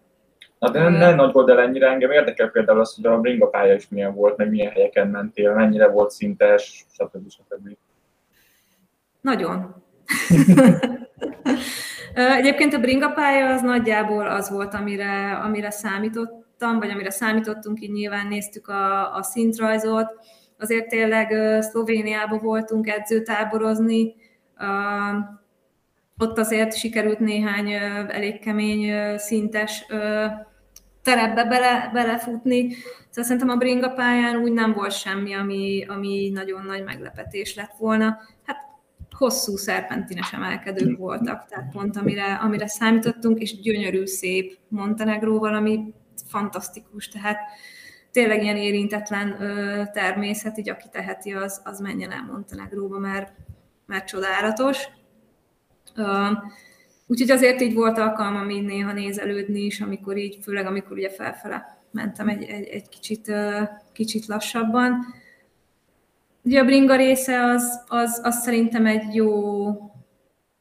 Na de nem, nem nagy volt el ennyire, engem érdekel például az, hogy a bringa pálya is milyen volt, meg milyen helyeken mentél, mennyire volt szintes, stb. stb. Nagyon. Egyébként a bringa pálya az nagyjából az volt, amire, amire számítottam, vagy amire számítottunk, így nyilván néztük a, a szintrajzot, azért tényleg Szlovéniában voltunk edzőtáborozni, ott azért sikerült néhány elég kemény, szintes terepbe bele, belefutni. Szóval szerintem a bringa pályán úgy nem volt semmi, ami, ami nagyon nagy meglepetés lett volna. Hát hosszú szerpentines emelkedők voltak, tehát pont amire, amire számítottunk, és gyönyörű, szép Montenegróval, ami fantasztikus, tehát tényleg ilyen érintetlen ö, természet, így aki teheti, az, az menjen el Montenegróba, mert, mert csodálatos. Ö, úgyhogy azért így volt alkalmam így néha nézelődni is, amikor így, főleg amikor ugye felfele mentem egy, egy, egy kicsit, ö, kicsit lassabban. Ugye a bringa része az, az, az szerintem egy jó,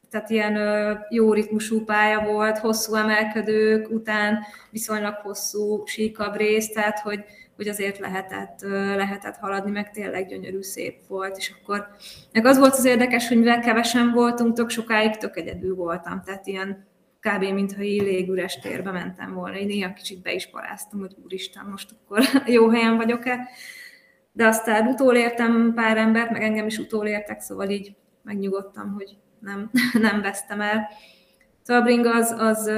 tehát ilyen jó ritmusú pálya volt, hosszú emelkedők után viszonylag hosszú síkabb rész, tehát hogy, hogy azért lehetett, lehetett haladni, meg tényleg gyönyörű szép volt, és akkor meg az volt az érdekes, hogy mivel kevesen voltunk, tök sokáig tök egyedül voltam, tehát ilyen kb. mintha így légüres térbe mentem volna. Én néha kicsit be is paráztam, hogy úristen, most akkor jó helyen vagyok-e. De aztán utólértem pár embert, meg engem is utólértek, szóval így megnyugodtam, hogy nem, nem vesztem el. Szóval a bring az, az,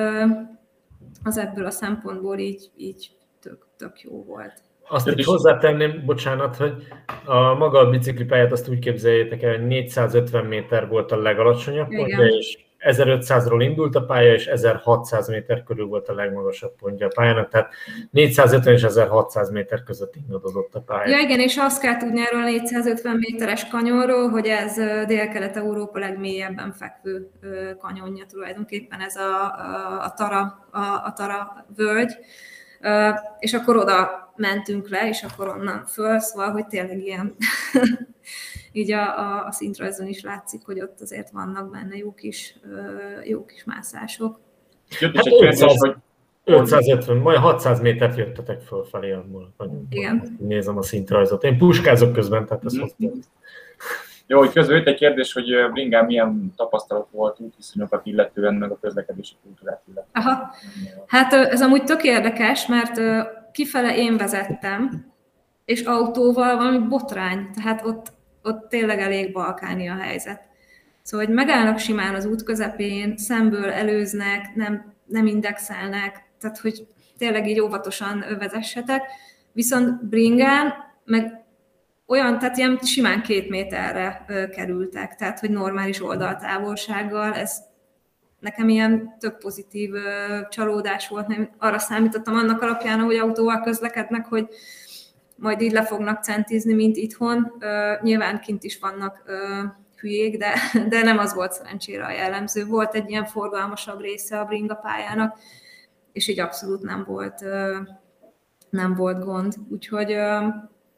az ebből a szempontból így, így tök, tök jó volt. Azt itt hozzátenném, bocsánat, hogy a maga a biciklipályát azt úgy képzeljétek el, hogy 450 méter volt a legalacsonyabb pontja, és 1500-ról indult a pálya, és 1600 méter körül volt a legmagasabb pontja a pályának, tehát 450 és 1600 méter között ingadozott a pálya. Ja igen, és azt kell tudni erről a 450 méteres kanyonról, hogy ez Dél-Kelet-Európa legmélyebben fekvő kanyonja tulajdonképpen, ez a, a, a Tara, a, a Tara völgy, és akkor oda mentünk le, és akkor onnan föl, szóval, hogy tényleg ilyen így a, a, a szintrajzon is látszik, hogy ott azért vannak benne jó kis, jó kis mászások. Jött hát 500, hogy 550, majd 600 métert jöttetek fölfelé abból. Igen. Nézem a szintrajzot. Én puskázok közben, tehát ez mm-hmm. Jó, hogy közben jött egy kérdés, hogy Bringán milyen tapasztalat volt útviszonyokat illetően, meg a közlekedési kultúrát illetően. Aha. Hát ez amúgy tök érdekes, mert kifele én vezettem, és autóval valami botrány, tehát ott, ott tényleg elég balkáni a helyzet. Szóval, hogy megállnak simán az út közepén, szemből előznek, nem, nem indexelnek, tehát hogy tényleg így óvatosan vezessetek. Viszont bringán meg olyan, tehát ilyen simán két méterre kerültek, tehát hogy normális oldaltávolsággal, ez nekem ilyen tök pozitív csalódás volt, nem arra számítottam annak alapján, hogy autóval közlekednek, hogy majd így le fognak centizni, mint itthon. Nyilván kint is vannak hülyék, de, de nem az volt szerencsére a jellemző. Volt egy ilyen forgalmasabb része a bringa pályának, és így abszolút nem volt, nem volt gond. Úgyhogy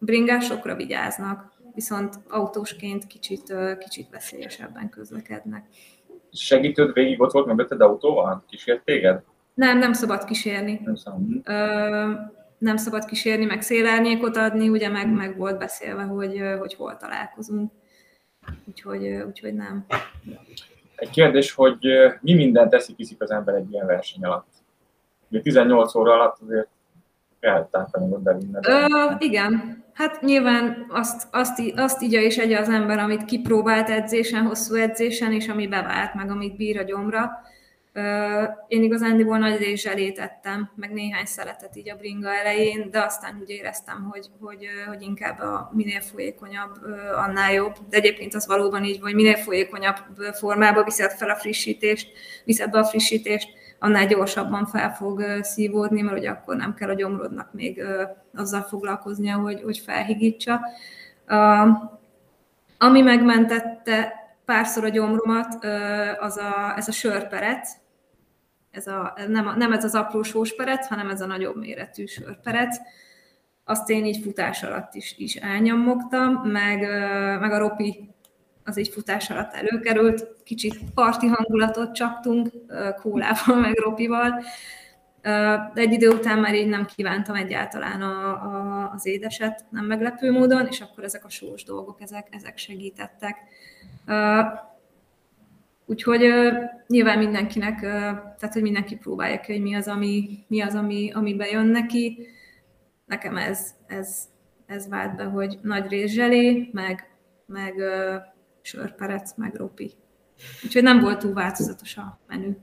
bringásokra vigyáznak, viszont autósként kicsit, kicsit veszélyesebben közlekednek. Segítőd végig ott volt mögötted autóval? Kísért téged? Nem, nem szabad kísérni. Nem szabad. Ö, nem szabad kísérni, meg szélárnyékot adni, ugye meg, meg volt beszélve, hogy, hogy hol találkozunk. Úgyhogy, úgyhogy nem. Egy kérdés, hogy mi mindent teszik, iszik az ember egy ilyen verseny alatt? Ugye 18 óra alatt azért kell tápanyagod bevinni. Igen, hát nyilván azt, azt, azt igya és egye az ember, amit kipróbált edzésen, hosszú edzésen, és ami bevált, meg amit bír a gyomra. Én igazándiból nagy rézselét ettem, meg néhány szeletet így a bringa elején, de aztán úgy éreztem, hogy, hogy, hogy inkább a minél folyékonyabb, annál jobb. De egyébként az valóban így, hogy minél folyékonyabb formába viszed fel a frissítést, viszed be a frissítést, annál gyorsabban fel fog szívódni, mert ugye akkor nem kell a gyomrodnak még azzal foglalkoznia, hogy, hogy felhigítsa. Ami megmentette párszor a gyomromat, az a, ez a sörperec, ez a, nem, nem ez az apró sósperec, hanem ez a nagyobb méretű sörperec. Azt én így futás alatt is, is elnyomogtam, meg, meg a ropi az egy futás alatt előkerült, kicsit parti hangulatot csaptunk kólával, meg ropival, de egy idő után már így nem kívántam egyáltalán a, a, az édeset, nem meglepő módon, és akkor ezek a sós dolgok, ezek, ezek segítettek. Úgyhogy nyilván mindenkinek, tehát hogy mindenki próbálja ki, hogy mi az, ami, mi az, ami, ami bejön neki. Nekem ez, ez, ez vált be, hogy nagy rézselé, meg, meg sörperec, meg ropi. Úgyhogy nem volt túl változatos a menü.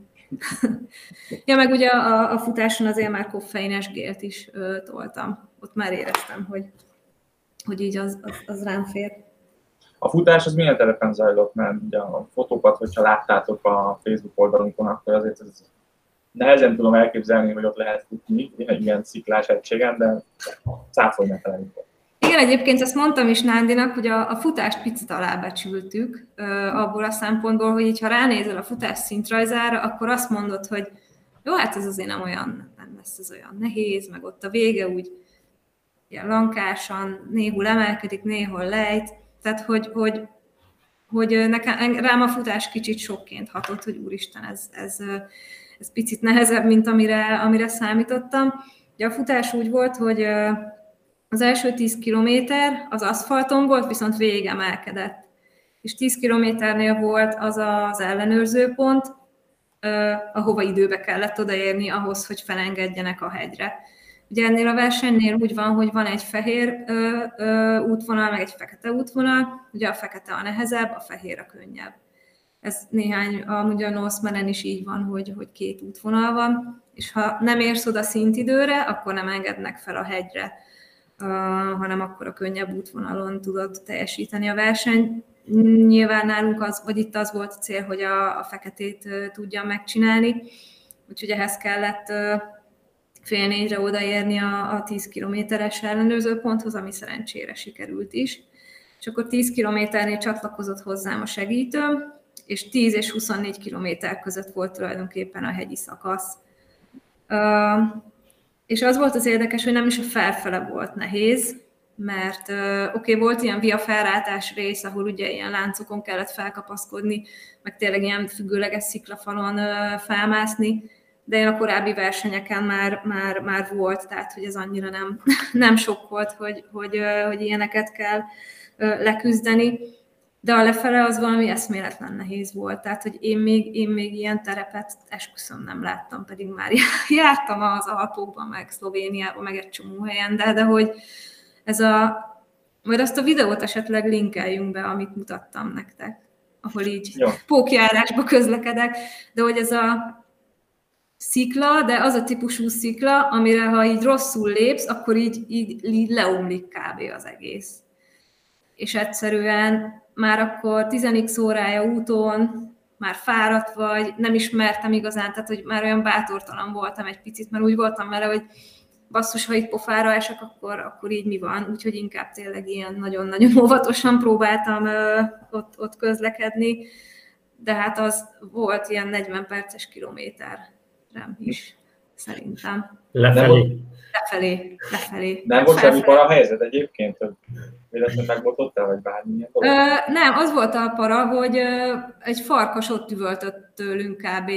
ja, meg ugye a, a futáson azért már koffeines gélt is ö, toltam. Ott már éreztem, hogy, hogy így az, az, az rám fér. A futás az milyen telepen zajlott? Mert ugye a fotókat, hogyha láttátok a Facebook oldalunkon, akkor azért ez nehezen tudom elképzelni, hogy ott lehet futni ilyen sziklás egységen, de cáfolj volt. Igen, egyébként ezt mondtam is Nándinak, hogy a, a futást picit alábecsültük abból a szempontból, hogy ha ránézel a futás szintrajzára, akkor azt mondod, hogy jó, hát ez azért nem olyan, nem lesz ez olyan nehéz, meg ott a vége úgy ilyen lankásan, néhol emelkedik, néhol lejt, tehát hogy, hogy, hogy nekem, rám a futás kicsit sokként hatott, hogy úristen, ez, ez, ez picit nehezebb, mint amire, amire számítottam. Ugye a futás úgy volt, hogy az első 10 kilométer az aszfalton volt, viszont végemelkedett. És 10 kilométernél volt az az ellenőrző pont, ahova időbe kellett odaérni ahhoz, hogy felengedjenek a hegyre. Ugye ennél a versenynél úgy van, hogy van egy fehér ö, ö, útvonal, meg egy fekete útvonal, ugye a fekete a nehezebb, a fehér a könnyebb. Ez néhány, amúgy a Northmeren is így van, hogy, hogy két útvonal van, és ha nem érsz oda szintidőre, akkor nem engednek fel a hegyre hanem akkor a könnyebb útvonalon tudod teljesíteni a versenyt. Nyilván nálunk az, vagy itt az volt a cél, hogy a, a feketét tudja megcsinálni, úgyhogy ehhez kellett fél négyre odaérni a, a 10 kilométeres ellenőrzőponthoz, ami szerencsére sikerült is. És akkor 10 kilométernél csatlakozott hozzám a segítőm, és 10 és 24 kilométer között volt tulajdonképpen a hegyi szakasz. És az volt az érdekes, hogy nem is a felfele volt nehéz, mert oké, okay, volt ilyen via felrátás rész, ahol ugye ilyen láncokon kellett felkapaszkodni, meg tényleg ilyen függőleges sziklafalon felmászni, de én a korábbi versenyeken már, már, már volt, tehát hogy ez annyira nem, nem sok volt, hogy, hogy, hogy ilyeneket kell leküzdeni de a lefele az valami eszméletlen nehéz volt. Tehát, hogy én még, én még ilyen terepet esküszöm nem láttam, pedig már jártam az Alpokban, meg Szlovéniában, meg egy csomó helyen, de, de hogy ez a, majd azt a videót esetleg linkeljünk be, amit mutattam nektek, ahol így ja. pókjárásba közlekedek, de hogy ez a szikla, de az a típusú szikla, amire ha így rosszul lépsz, akkor így, így, így leomlik kb. az egész. És egyszerűen már akkor 10 órája úton, már fáradt vagy, nem ismertem igazán, tehát hogy már olyan bátortalan voltam egy picit, mert úgy voltam vele, hogy basszus, ha itt pofára esek, akkor, akkor így mi van. Úgyhogy inkább tényleg ilyen nagyon-nagyon óvatosan próbáltam ö, ott, ott közlekedni, de hát az volt ilyen 40 perces kilométerem is, szerintem. Lefelé. Lefelé, lefelé. Nem volt semmi para helyzet egyébként? Véletlenül megbotottál, vagy bármilyen nem, az volt a para, hogy egy farkas ott üvöltött tőlünk kb.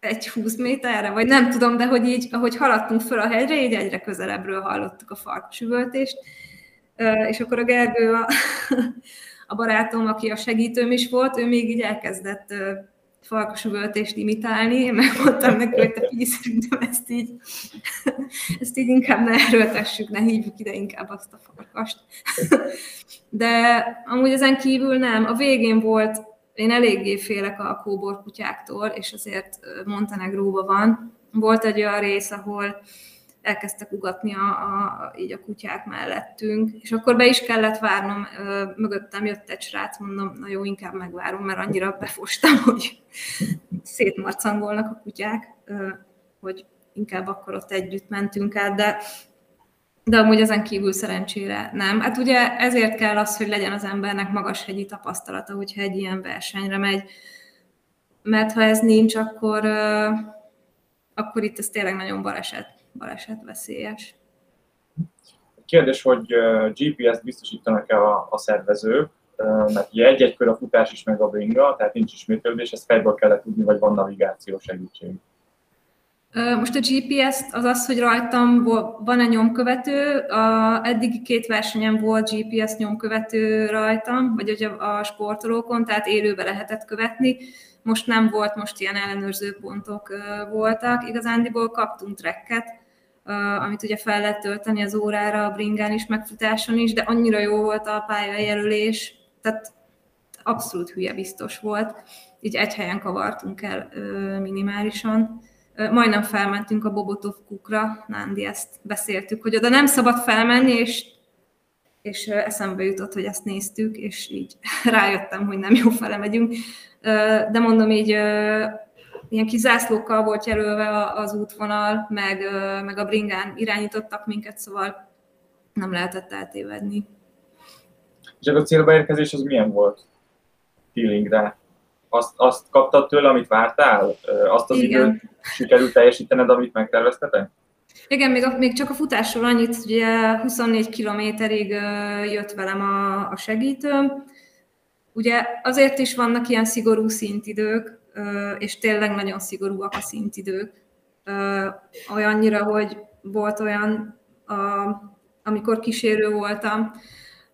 egy 20 méterre, vagy nem tudom, de hogy így, ahogy haladtunk föl a hegyre, így egyre közelebbről hallottuk a farkas üvöltést, és akkor a Gergő, a, a barátom, aki a segítőm is volt, ő még így elkezdett farkasüvöltést imitálni, én megmondtam neki, hogy te szerintem ezt így, ezt így inkább ne erőltessük, ne hívjuk ide inkább azt a farkast. De amúgy ezen kívül nem. A végén volt, én eléggé félek a kóborkutyáktól, és azért Montenegróban van. Volt egy olyan rész, ahol elkezdtek ugatni a, a, így a kutyák mellettünk, és akkor be is kellett várnom, mögöttem jött egy srác, mondom, na jó, inkább megvárom, mert annyira befostam, hogy szétmarcangolnak a kutyák, hogy inkább akkor ott együtt mentünk át, de de amúgy ezen kívül szerencsére nem. Hát ugye ezért kell az, hogy legyen az embernek magas hegyi tapasztalata, hogyha egy ilyen versenyre megy, mert ha ez nincs, akkor, akkor itt ez tényleg nagyon baleset baleset veszélyes. Kérdés, hogy GPS-t biztosítanak-e a, a szervezők, mert ugye egy-egy kör a futás is meg a bringa, tehát nincs ismétlődés, ezt fejből kellett tudni, vagy van navigációs segítség. Most a GPS az az, hogy rajtam van-e nyomkövető, a eddigi két versenyen volt GPS nyomkövető rajtam, vagy hogy a sportolókon, tehát élőbe lehetett követni. Most nem volt, most ilyen ellenőrző pontok voltak. Igazándiból kaptunk trekket, amit ugye fel lehet tölteni az órára, a bringán is, megfutáson is, de annyira jó volt a pályajelölés, tehát abszolút hülye biztos volt. Így egy helyen kavartunk el minimálisan. Majdnem felmentünk a Bobotov kukra, Nándi ezt beszéltük, hogy oda nem szabad felmenni, és, és eszembe jutott, hogy ezt néztük, és így rájöttem, hogy nem jó fele megyünk. De mondom így, ilyen kis zászlókkal volt jelölve az útvonal, meg, meg a bringán irányítottak minket, szóval nem lehetett eltévedni. És a célba érkezés az milyen volt feelingre? Azt, azt kaptad tőle, amit vártál? Azt az Igen. időt sikerült teljesítened, amit megterveztetek? Igen, még, a, még csak a futásról annyit, ugye 24 kilométerig jött velem a, a segítőm. Ugye azért is vannak ilyen szigorú szintidők, és tényleg nagyon szigorúak a szintidők. Olyannyira, hogy volt olyan, amikor kísérő voltam,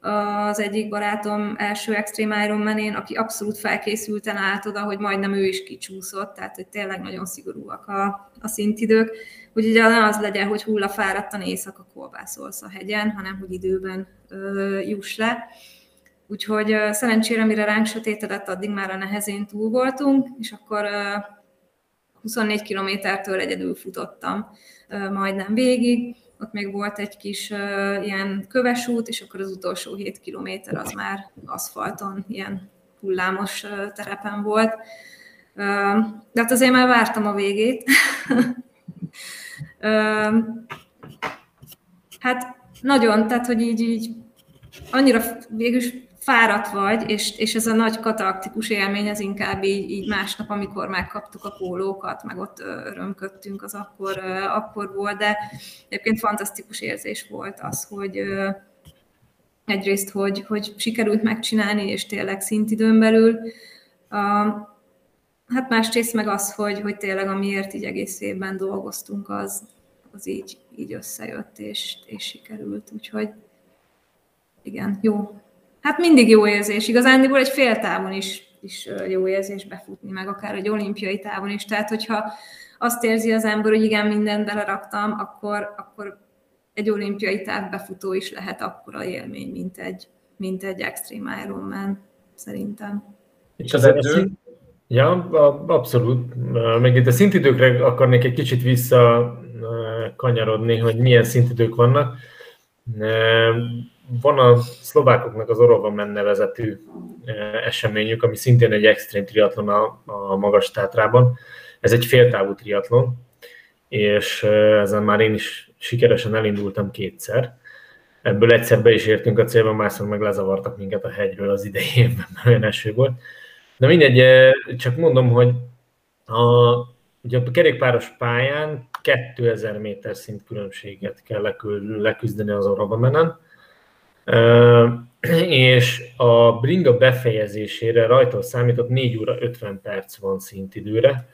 az egyik barátom első Extreme Ironman-én, aki abszolút felkészülten állt oda, hogy majdnem ő is kicsúszott, tehát hogy tényleg nagyon szigorúak a, a szintidők. Úgyhogy ne az legyen, hogy hullafáradtan éjszaka kolbászolsz a hegyen, hanem hogy időben ö, juss le. Úgyhogy szerencsére, mire ránk sötétedett, addig már a nehezén túl voltunk, és akkor 24 kilométertől egyedül futottam majdnem végig. Ott még volt egy kis ilyen köves út, és akkor az utolsó 7 kilométer az már aszfalton, ilyen hullámos terepen volt. De hát azért már vártam a végét. hát nagyon, tehát hogy így, így annyira végülis fáradt vagy, és, és ez a nagy katarktikus élmény, ez inkább így, így másnap, amikor megkaptuk a pólókat, meg ott örömködtünk, az akkor, akkor volt, de egyébként fantasztikus érzés volt az, hogy, egyrészt, hogy, hogy sikerült megcsinálni, és tényleg szintidőn belül. Hát másrészt meg az, hogy, hogy tényleg amiért így egész évben dolgoztunk, az, az így, így összejött, és, és sikerült. Úgyhogy igen, jó. Hát mindig jó érzés. Igazándiból egy fél távon is, is jó érzés befutni, meg akár egy olimpiai távon is. Tehát, hogyha azt érzi az ember, hogy igen, mindent beleraktam, akkor, akkor egy olimpiai távbefutó is lehet akkora élmény, mint egy, mint egy Extreme Ironman, szerintem. És az edző? Ja, abszolút. Még itt a szintidőkre akarnék egy kicsit vissza kanyarodni, hogy milyen szintidők vannak. Van a szlovákoknak az Orovamen nevezetű eseményük, ami szintén egy extrém triatlon a, a magas tátrában. Ez egy féltávú triatlon, és ezen már én is sikeresen elindultam kétszer. Ebből egyszer be is értünk a célba, másszor meg lezavartak minket a hegyről az idejében, mert olyan eső volt. De mindegy, csak mondom, hogy a, ugye a kerékpáros pályán 2000 méter szint különbséget kell leküzdeni az Oravamenen, és a bringa befejezésére rajta számított 4 óra 50 perc van szintidőre,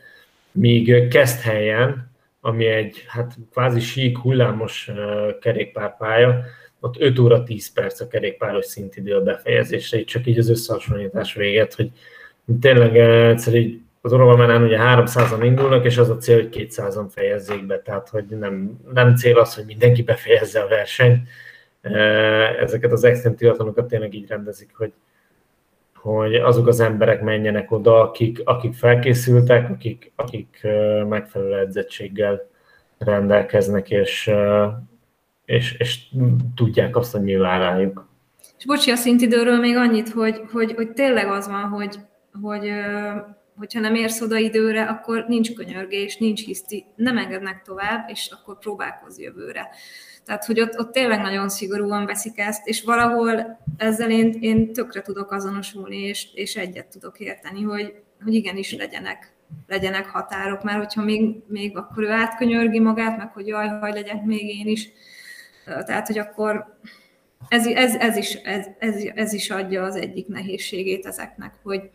míg helyen, ami egy hát kvázi sík, hullámos kerékpárpálya, ott 5 óra 10 perc a kerékpáros szintidő a befejezésre, így csak így az összehasonlítás véget, hogy tényleg egyszerűen az Orovamánen ugye 300-an indulnak, és az a cél, hogy 200-an fejezzék be, tehát hogy nem, nem cél az, hogy mindenki befejezze a versenyt. Ezeket az extrém triatlonokat tényleg így rendezik, hogy, hogy azok az emberek menjenek oda, akik, akik felkészültek, akik, akik megfelelő edzettséggel rendelkeznek, és, és, és tudják azt, hogy mi vár rájuk. És bocsi, a szintidőről még annyit, hogy, hogy, hogy tényleg az van, hogy, hogy hogyha nem érsz oda időre, akkor nincs könyörgés, nincs hiszti, nem engednek tovább, és akkor próbálkozz jövőre. Tehát, hogy ott, ott tényleg nagyon szigorúan veszik ezt, és valahol ezzel én, én tökre tudok azonosulni, és, és egyet tudok érteni, hogy, hogy igenis legyenek, legyenek határok, mert hogyha még, még akkor ő átkönyörgi magát, meg hogy jaj, haj legyek még én is, tehát, hogy akkor ez, ez, ez, is, ez, ez, ez is adja az egyik nehézségét ezeknek, hogy,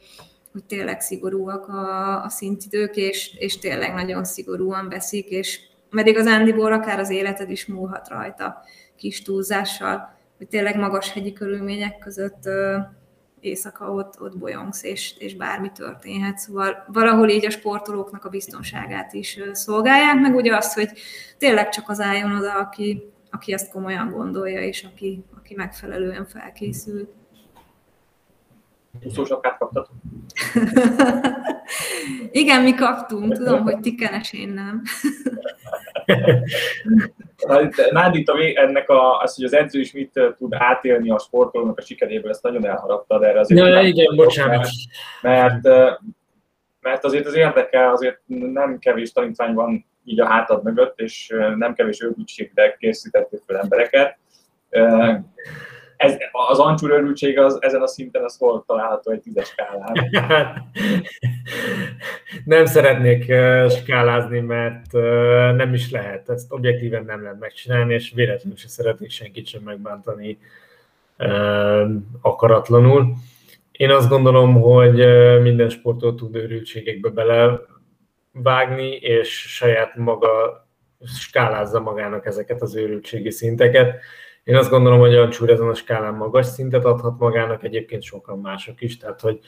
hogy tényleg szigorúak a, a szintidők, és, és tényleg nagyon szigorúan veszik, és mert igazándiból akár az életed is múlhat rajta kis túlzással, hogy tényleg magas hegyi körülmények között ö, éjszaka ott, ott bolyongsz, és, és bármi történhet. Szóval valahol így a sportolóknak a biztonságát is szolgálják, meg ugye azt, hogy tényleg csak az álljon oda, aki, aki ezt komolyan gondolja, és aki, aki megfelelően felkészült. Úszósapkát kaptatok? Igen, mi kaptunk. Tudom, hogy ti kenes, én nem. Nádi, ennek a, az, hogy az edző is mit tud átélni a sportolónak a sikeréből, ezt nagyon elharaptad erre. Azért ja, igen, bocsánat. Mert, mert azért az érdekel, azért nem kevés tanítvány van így a hátad mögött, és nem kevés őrültségre készítették fel embereket ez, az ancsúr örültség az, ezen a szinten az hol található egy tízes skálán? nem szeretnék skálázni, mert nem is lehet. Ezt objektíven nem lehet megcsinálni, és véletlenül se szeretnék senkit sem megbántani akaratlanul. Én azt gondolom, hogy minden sportol tud őrültségekbe belevágni, és saját maga skálázza magának ezeket az őrültségi szinteket én azt gondolom, hogy a Csúr ezen a skálán magas szintet adhat magának, egyébként sokan mások is, tehát hogy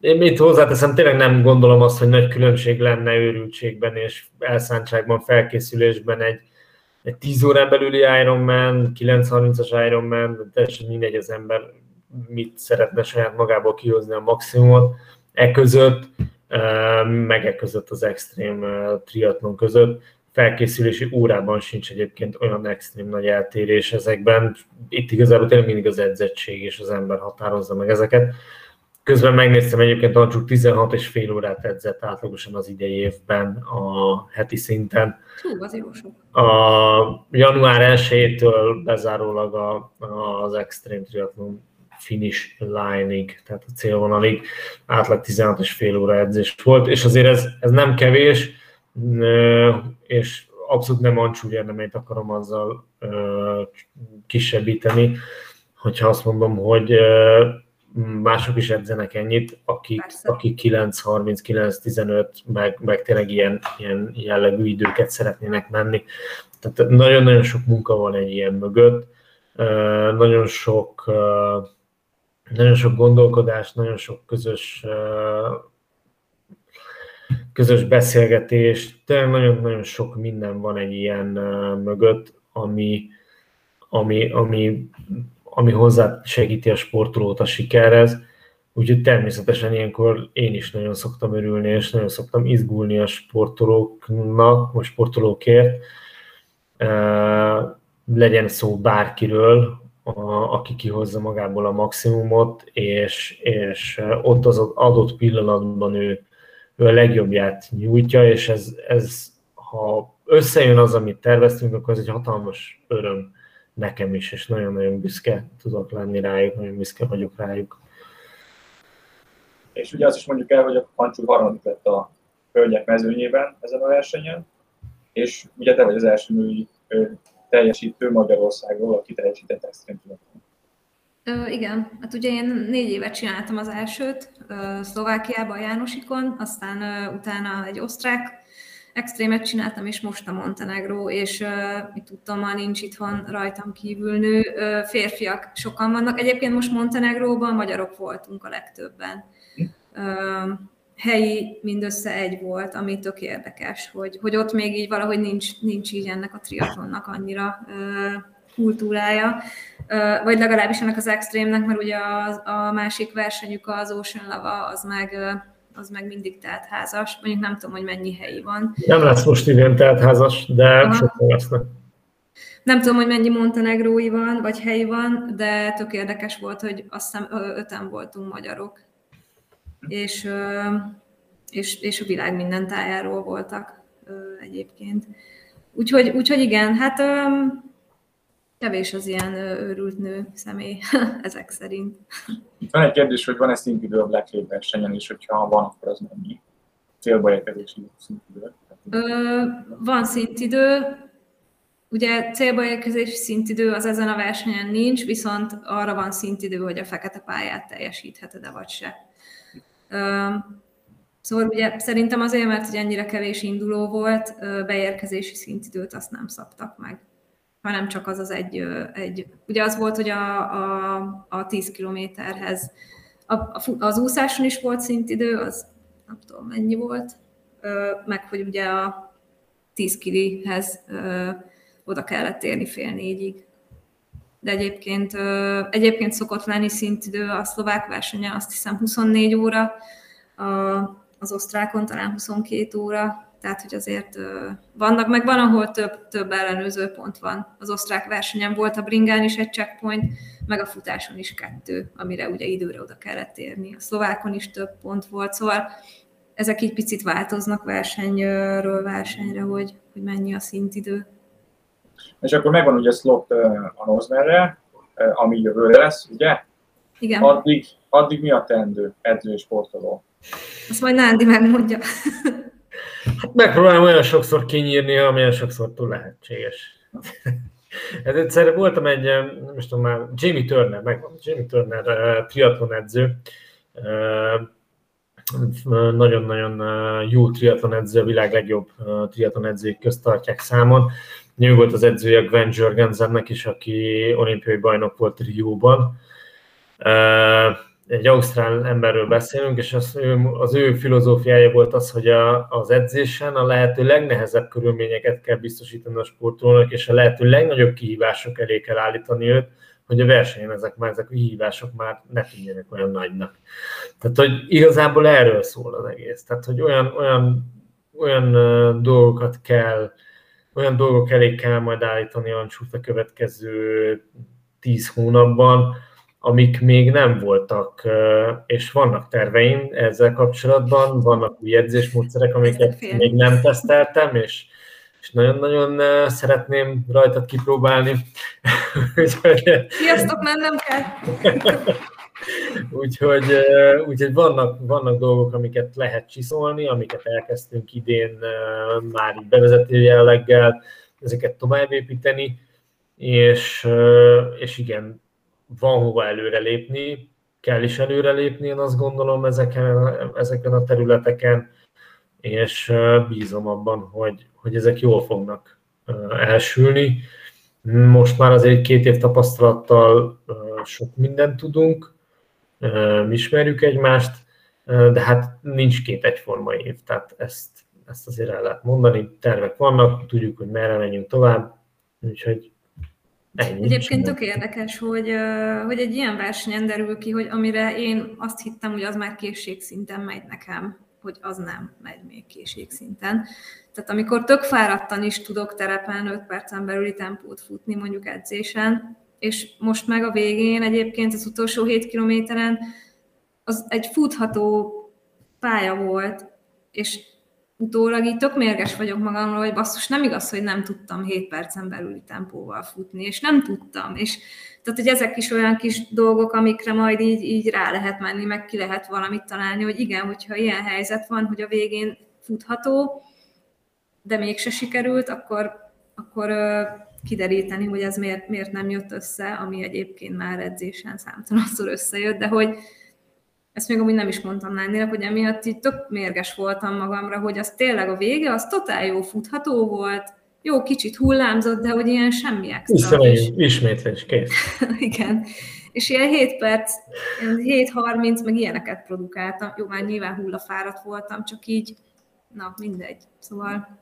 én mit hozzáteszem, tényleg nem gondolom azt, hogy nagy különbség lenne őrültségben és elszántságban, felkészülésben egy, egy 10 órán belüli Ironman, 9.30-as Ironman, teljesen mindegy az ember mit szeretne saját magából kihozni a maximumot, e között, meg e között az extrém triatlon között felkészülési órában sincs egyébként olyan extrém nagy eltérés ezekben. Itt igazából tényleg mindig az edzettség és az ember határozza meg ezeket. Közben megnéztem egyébként, Ancsuk 16 és fél órát edzett átlagosan az idei évben a heti szinten. Hú, az jó sok. A január 1-től bezárólag a, az Extreme Triathlon finish line-ig, tehát a célvonalig átlag 16 és fél óra edzés volt, és azért ez, ez nem kevés, és abszolút nem Ancsú érdemenyt akarom azzal kisebbíteni, hogyha azt mondom, hogy mások is edzenek ennyit, akik, akik 9, 39, 15, meg, meg tényleg ilyen, ilyen jellegű időket szeretnének menni. Tehát nagyon-nagyon sok munka van egy ilyen mögött, nagyon sok, nagyon sok gondolkodás, nagyon sok közös közös beszélgetés, tényleg nagyon-nagyon sok minden van egy ilyen mögött, ami, ami, ami ami hozzá segíti a sportolót a sikerhez. Úgyhogy természetesen ilyenkor én is nagyon szoktam örülni, és nagyon szoktam izgulni a sportolóknak, vagy sportolókért. Legyen szó bárkiről, aki kihozza magából a maximumot, és, és ott az adott pillanatban ő, ő a legjobbját nyújtja, és ez, ez ha összejön az, amit terveztünk, akkor ez egy hatalmas öröm nekem is, és nagyon-nagyon büszke tudok lenni rájuk, nagyon büszke vagyok rájuk. És ugye azt is mondjuk el, hogy a Pancsú harmadik lett a hölgyek mezőnyében ezen a versenyen, és ugye te vagy az első női teljesítő Magyarországról, aki teljesített extrém Ö, igen, hát ugye én négy évet csináltam az elsőt, Szlovákiában, Jánosikon, aztán ö, utána egy osztrák extrémet csináltam, és most a Montenegro, és uh, mit tudtam, ma nincs itthon rajtam kívül nő, uh, férfiak sokan vannak. Egyébként most Montenegróban magyarok voltunk a legtöbben. Uh, helyi mindössze egy volt, ami tök érdekes, hogy, hogy ott még így valahogy nincs, nincs így ennek a triatlonnak annyira uh, kultúrája, vagy legalábbis ennek az extrémnek, mert ugye a, a másik versenyük az Ocean Lava, az meg az meg mindig teltházas. Mondjuk nem tudom, hogy mennyi helyi van. Nem lesz most idén teltházas, de sokan lesznek. Nem tudom, hogy mennyi montenegrói van, vagy helyi van, de tök érdekes volt, hogy azt hiszem öten voltunk magyarok. És, és, és a világ minden tájáról voltak egyébként. Úgyhogy, úgyhogy igen, hát kevés az ilyen őrült nő személy ezek szerint. Itt van egy kérdés, hogy van-e szintidő a Black Lake versenyen, és hogyha van, akkor az mennyi? Célba érkezési szintidő? Ö, van szintidő, Ugye célba érkezési szintidő az ezen a versenyen nincs, viszont arra van szintidő, hogy a fekete pályát teljesítheted-e vagy se. Ö, szóval ugye szerintem azért, mert hogy ennyire kevés induló volt, beérkezési szintidőt azt nem szabtak meg hanem csak az az egy, egy ugye az volt, hogy a, a, a 10 kilométerhez, a, az úszáson is volt szintidő, az nem tudom mennyi volt, meg hogy ugye a 10 kilihez oda kellett érni fél négyig. De egyébként, egyébként szokott lenni szintidő a szlovák versenye, azt hiszem 24 óra, az osztrákon talán 22 óra, tehát hogy azért vannak, meg van, ahol több, több ellenőrző pont van. Az osztrák versenyen volt a bringán is egy checkpoint, meg a futáson is kettő, amire ugye időre oda kellett érni. A szlovákon is több pont volt, szóval ezek így picit változnak versenyről versenyre, hogy, hogy mennyi a szintidő. És akkor megvan ugye slot a Nozmerre, ami jövőre lesz, ugye? Igen. Addig, addig mi a teendő edző és sportoló? Azt majd Nándi megmondja. Hát megpróbálom olyan sokszor kinyírni, amilyen sokszor túl lehetséges. Ez egyszer voltam egy, most tudom már, Jamie Turner, megvan, Jamie Turner, triatlon edző, nagyon-nagyon jó triatlon edző, a világ legjobb triatlon edzői közt tartják számon. Ő volt az edzője Gwen Jorgensennek is, aki olimpiai bajnok volt Rióban egy ausztrál emberről beszélünk, és az ő, az ő filozófiája volt az, hogy a, az edzésen a lehető legnehezebb körülményeket kell biztosítani a sportolónak, és a lehető legnagyobb kihívások elé kell állítani őt, hogy a versenyen ezek már, ezek a kihívások már ne tűnjenek olyan nagynak. Tehát, hogy igazából erről szól az egész. Tehát, hogy olyan, olyan, olyan dolgokat kell, olyan dolgok elé kell majd állítani a a következő tíz hónapban, amik még nem voltak, és vannak terveim ezzel kapcsolatban, vannak új edzésmódszerek, amiket még nem teszteltem, és, és nagyon-nagyon szeretném rajtad kipróbálni. Sziasztok, nem kell! úgyhogy, úgyhogy vannak, vannak dolgok, amiket lehet csiszolni, amiket elkezdtünk idén már így bevezető jelleggel, ezeket tovább építeni, és, és igen, van hova előrelépni, kell is előrelépni, én azt gondolom ezeken, ezeken a területeken, és bízom abban, hogy, hogy ezek jól fognak elsülni. Most már azért két év tapasztalattal sok mindent tudunk, ismerjük egymást, de hát nincs két egyforma év, tehát ezt, ezt azért el lehet mondani. Tervek vannak, tudjuk, hogy merre menjünk tovább, úgyhogy Ennyi. Egyébként tök érdekes, hogy, hogy egy ilyen versenyen derül ki, hogy amire én azt hittem, hogy az már készségszinten megy nekem, hogy az nem megy még készségszinten. Tehát amikor tök fáradtan is tudok terepen 5 percen belüli tempót futni, mondjuk edzésen, és most meg a végén egyébként az utolsó 7 kilométeren az egy futható pálya volt, és utólag így tök mérges vagyok magamról, hogy basszus, nem igaz, hogy nem tudtam 7 percen belüli tempóval futni, és nem tudtam, és tehát, hogy ezek is olyan kis dolgok, amikre majd így, így rá lehet menni, meg ki lehet valamit találni, hogy igen, hogyha ilyen helyzet van, hogy a végén futható, de mégse sikerült, akkor, akkor kideríteni, hogy ez miért, miért nem jött össze, ami egyébként már edzésen számtalanszor összejött, de hogy, ezt még amúgy nem is mondtam Náninak, hogy emiatt így tök mérges voltam magamra, hogy az tényleg a vége, az totál jó futható volt, jó, kicsit hullámzott, de hogy ilyen semmi extra. Visszamegyünk, ismétlés, kész. Igen. És ilyen 7 perc, 7-30, meg ilyeneket produkáltam. Jó, már nyilván hullafáradt voltam, csak így, na, mindegy. Szóval,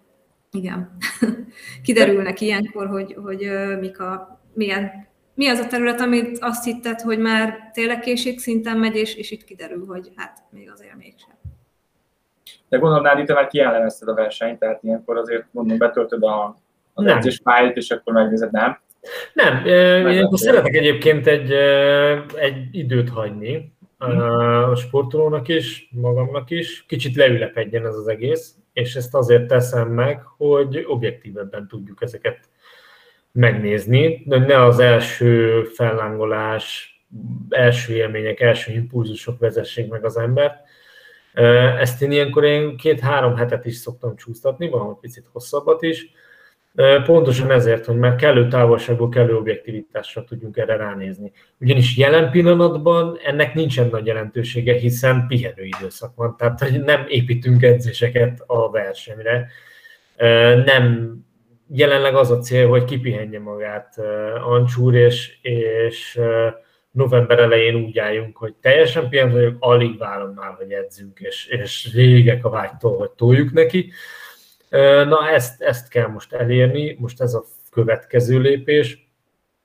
igen. Kiderülnek ilyenkor, hogy, hogy mik a, milyen mi az a terület, amit azt hitted, hogy már tényleg szinten megy, és, és itt kiderül, hogy hát még azért mégsem. De gondolom, itt már kijellemezted a versenyt, tehát ilyenkor azért mondom, betöltöd a, az edzés fájt, és akkor megnézed, nem? Nem, én szeretek egyébként egy, egy időt hagyni a sportolónak is, magamnak is, kicsit leülepedjen ez az egész, és ezt azért teszem meg, hogy objektívebben tudjuk ezeket megnézni, de ne az első fellángolás, első élmények, első impulzusok vezessék meg az embert. Ezt én ilyenkor én két-három hetet is szoktam csúsztatni, van picit hosszabbat is, Pontosan ezért, hogy már kellő távolságból, kellő objektivitásra tudjunk erre ránézni. Ugyanis jelen pillanatban ennek nincsen nagy jelentősége, hiszen pihenő időszak van, tehát hogy nem építünk edzéseket a versenyre, nem jelenleg az a cél, hogy kipihenje magát Ancsúr, és, és november elején úgy álljunk, hogy teljesen pihent vagyok, alig várom már, hogy edzünk, és, és régek a vágytól, hogy toljuk neki. Na ezt, ezt kell most elérni, most ez a következő lépés.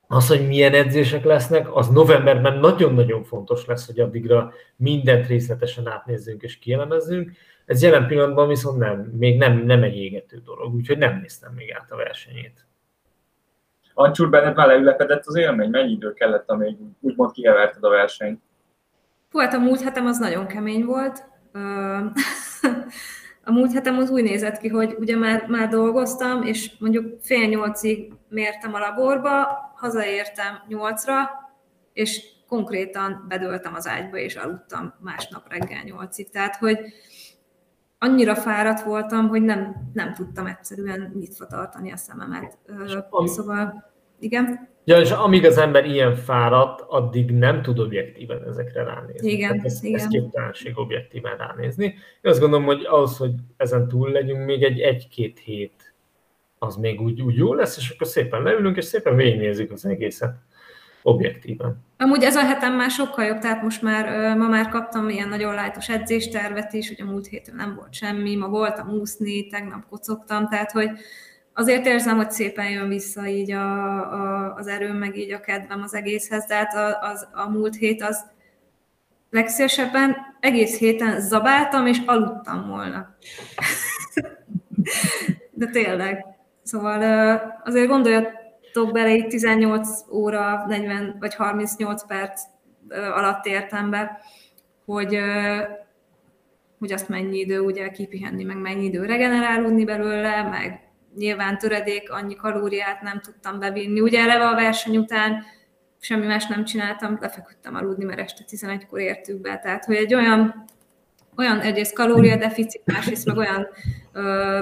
Az, hogy milyen edzések lesznek, az novemberben nagyon-nagyon fontos lesz, hogy addigra mindent részletesen átnézzünk és kielemezzünk. Ez jelen pillanatban viszont nem, még nem, nem egy égető dolog, úgyhogy nem néztem még át a versenyét. Ancsúr, benned már leülepedett az élmény? Mennyi idő kellett, amíg úgymond kiheverted a versenyt? Hú, hát a múlt hetem az nagyon kemény volt. A múlt hetem az úgy nézett ki, hogy ugye már, már dolgoztam, és mondjuk fél nyolcig mértem a laborba, hazaértem nyolcra, és konkrétan bedöltem az ágyba, és aludtam másnap reggel nyolcig. Tehát, hogy annyira fáradt voltam, hogy nem, nem tudtam egyszerűen nyitva tartani a szememet. Szóval, igen. Ja, és amíg az ember ilyen fáradt, addig nem tud objektíven ezekre ránézni. Igen, Tehát ez, igen. ez képtelenség objektíven ránézni. Én azt gondolom, hogy ahhoz, hogy ezen túl legyünk, még egy egy-két hét az még úgy, úgy jó lesz, és akkor szépen leülünk, és szépen végignézzük az egészet objektíven. Amúgy ez a hetem már sokkal jobb, tehát most már ma már kaptam ilyen nagyon lájtos edzéstervet is, hogy a múlt héten nem volt semmi, ma voltam úszni, tegnap kocogtam, tehát hogy azért érzem, hogy szépen jön vissza így a, a, az erőm, meg így a kedvem az egészhez, tehát a, az, a múlt hét az legszélesebben egész héten zabáltam, és aludtam volna. De tényleg. Szóval azért gondoljatok bele, itt 18 óra, 40 vagy 38 perc alatt értem be, hogy, hogy azt mennyi idő ugye kipihenni, meg mennyi idő regenerálódni belőle, meg nyilván töredék, annyi kalóriát nem tudtam bevinni. Ugye eleve a verseny után semmi más nem csináltam, lefeküdtem aludni, mert este 11-kor értük be. Tehát, hogy egy olyan, olyan egyrészt kalóriadeficit, másrészt meg olyan ö,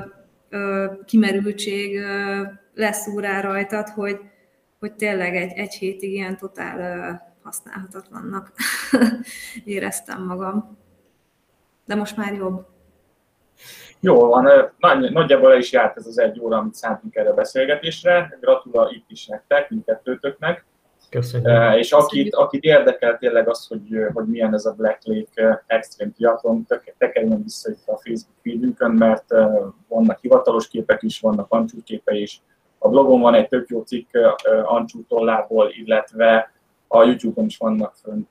ö, kimerültség ö, lesz úrá rajtad, hogy, hogy tényleg egy, egy hétig ilyen totál ö, használhatatlannak éreztem magam. De most már jobb. Jó van, nagy, nagyjából el is járt ez az egy óra, amit szántunk erre a beszélgetésre. Gratulál itt is nektek, mindkettőtöknek. Köszönjük. És akit, akit érdekel tényleg az, hogy, hogy milyen ez a Black Lake Extreme Triathlon, tekerjen vissza itt a Facebook feedünkön, mert vannak hivatalos képek is, vannak Ancsú képei is. A blogon van egy tök jó cikk Ancsú tollából, illetve a YouTube-on is vannak fönt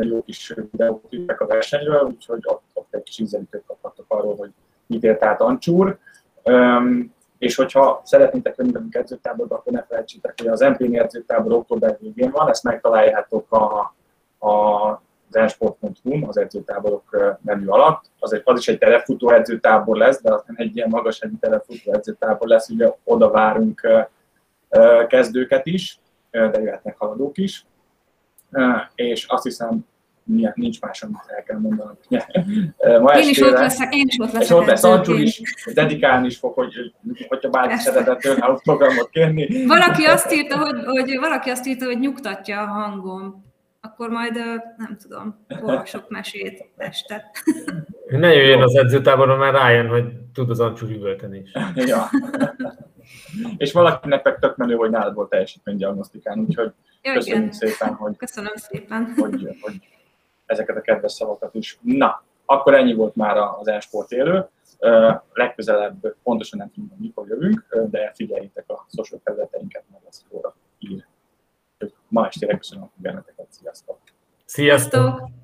jó kis videóklippek a versenyről, úgyhogy ott, ott egy kis ízelítőt kaphatok arról, hogy mit ért át Ancsúr. Um, és hogyha szeretnétek venni velünk edzőtáborba, akkor ne felejtsétek, hogy az MP edzőtábor október végén van, ezt megtaláljátok a, a az ensport.hu, az edzőtáborok menü alatt. Az, egy, az is egy telefutó edzőtábor lesz, de aztán egy ilyen magas egy telefutó edzőtábor lesz, ugye oda várunk kezdőket is, de jöhetnek haladók is és azt hiszem, nincs más, amit el kell mondanom. Ma én is ott leszek, én is ott leszek. És ott lesz Ancsú is, dedikálni is fog, hogy, hogyha bárki szeretett tőle programot kérni. Valaki azt írta, hogy, hogy, valaki azt írta, hogy nyugtatja a hangom. Akkor majd nem tudom, olvasok mesét este. Ne jöjjön az edzőtáboron, mert rájön, hogy tud az Ancsú üvölteni is. ja. És valakinek meg tök menő, hogy nálad volt teljesítménydiagnosztikán, úgyhogy jó, Köszönjük igen. szépen, hogy, Köszönöm szépen. hogy, hogy ezeket a kedves szavakat is. Na, akkor ennyi volt már az e-sport élő. Uh, legközelebb pontosan nem tudom, mikor jövünk, de figyeljétek a social felületeinket, mert lesz óra ír. Ma estére köszönöm a figyelmeteket, sziasztok! Sziasztok!